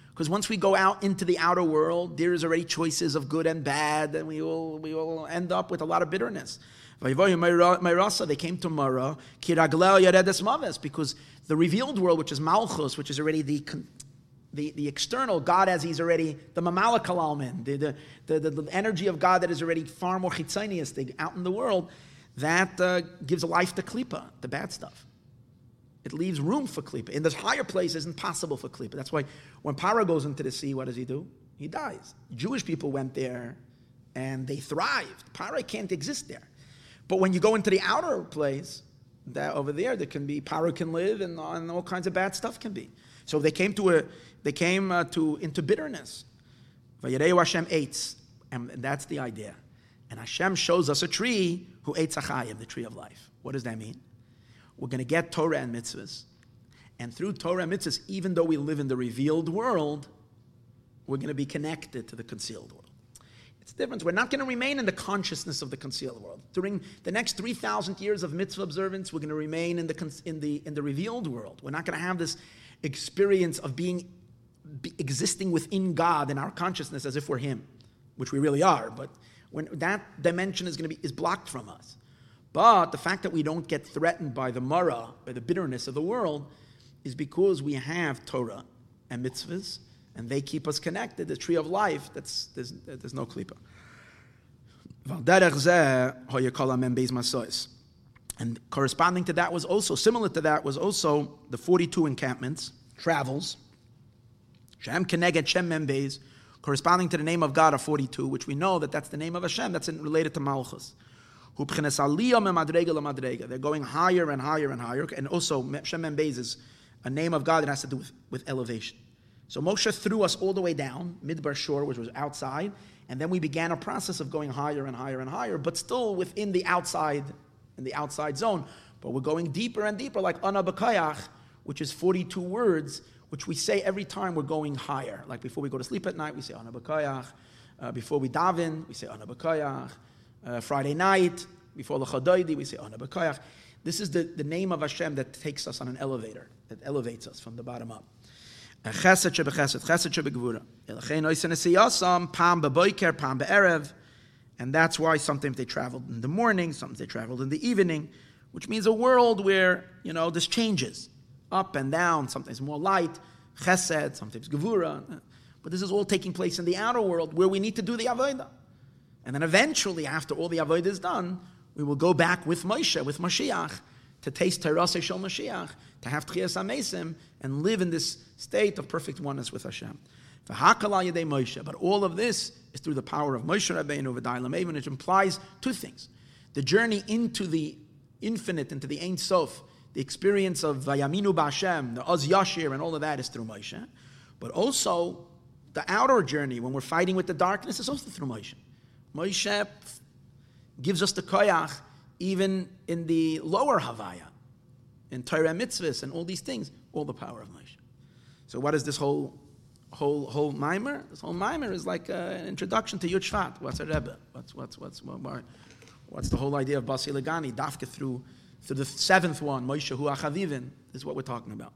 Because once we go out into the outer world, there is already choices of good and bad, and we will we will end up with a lot of bitterness. They came to Mara, because the revealed world, which is Malchus, which is already the the, the external God as he's already the Memale Kol Almin, the, the, the, the, energy of God that is already far more chitzonius out in the world, that uh, gives life to klipa, the bad stuff. It leaves room for klipa. In the higher place, it's impossible for klipa. That's why when Para goes into the sea, what does he do? He dies. Jewish people went there and they thrived. Para can't exist there. But when you go into the outer place, that over there, there can be Para can live and, and all kinds of bad stuff can be. So they came to a they came uh, to into bitterness. Hashem eats, and that's the idea. And Hashem shows us a tree who ate Zachayim, the tree of life. What does that mean? We're going to get Torah and mitzvahs. And through Torah and mitzvahs, even though we live in the revealed world, we're going to be connected to the concealed world. It's different. We're not going to remain in the consciousness of the concealed world. During the next 3,000 years of mitzvah observance, we're going to remain in the, in the, in the revealed world. We're not going to have this experience of being be existing within God in our consciousness as if we're Him, which we really are. But when that dimension is going to be is blocked from us. But the fact that we don't get threatened by the mara, by the bitterness of the world, is because we have Torah and mitzvahs, and they keep us connected. The tree of life, that's, there's, there's no klipa. And corresponding to that was also, similar to that, was also the 42 encampments, travels. Shem Keneged Shem Membeis, corresponding to the name of God of 42, which we know that that's the name of Hashem, that's related to Malchus. They're going higher and higher and higher. And also, Shem Membeis is a name of God that has to do with, with elevation. So Moshe threw us all the way down, Midbar Shur, which was outside, and then we began a process of going higher and higher and higher, but still within the outside, in the outside zone. But we're going deeper and deeper, like Ana Bakayach, which is 42 words, which we say every time we're going higher. Like before we go to sleep at night, we say Ana Bakayach. Uh, before we daven, we say Ana Bakayach. Uh, Friday night, before the Chadaidi, we say Ana Bakayach. This is the, the name of Hashem that takes us on an elevator, that elevates us from the bottom up. Chesed shebechesed, chesed shebegvura. Elchein oisen beboiker, be'erev. And that's why sometimes they traveled in the morning, sometimes they traveled in the evening, which means a world where, you know, this changes up and down, sometimes more light, chesed, sometimes gevura. But this is all taking place in the outer world where we need to do the avodah. And then eventually, after all the avodah is done, we will go back with Moshe, with Mashiach, to taste Terase Shel Mashiach, to have Tchias Amesim, and live in this state of perfect oneness with Hashem. Moshe. But all of this is through the power of Moshe Rabbeinu V'dai Even which implies two things. The journey into the infinite, into the Ein Sof, the experience of Vayaminu B'Hashem, the Oz Yashir, and all of that is through Moshe. But also, the outer journey, when we're fighting with the darkness, is also through Moshe. Moshe gives us the koyach even in the lower Havaya, in Torah mitzvahs and all these things, all the power of Moshe. So what is this whole whole whole mimer? This whole mimer is like uh, an introduction to Yud Shvat. What's a Rebbe? What's what's what's what, what's the whole idea of Basi Legani? Dafka through through the seventh one, Moshe Hu Achavivin, is what we're talking about.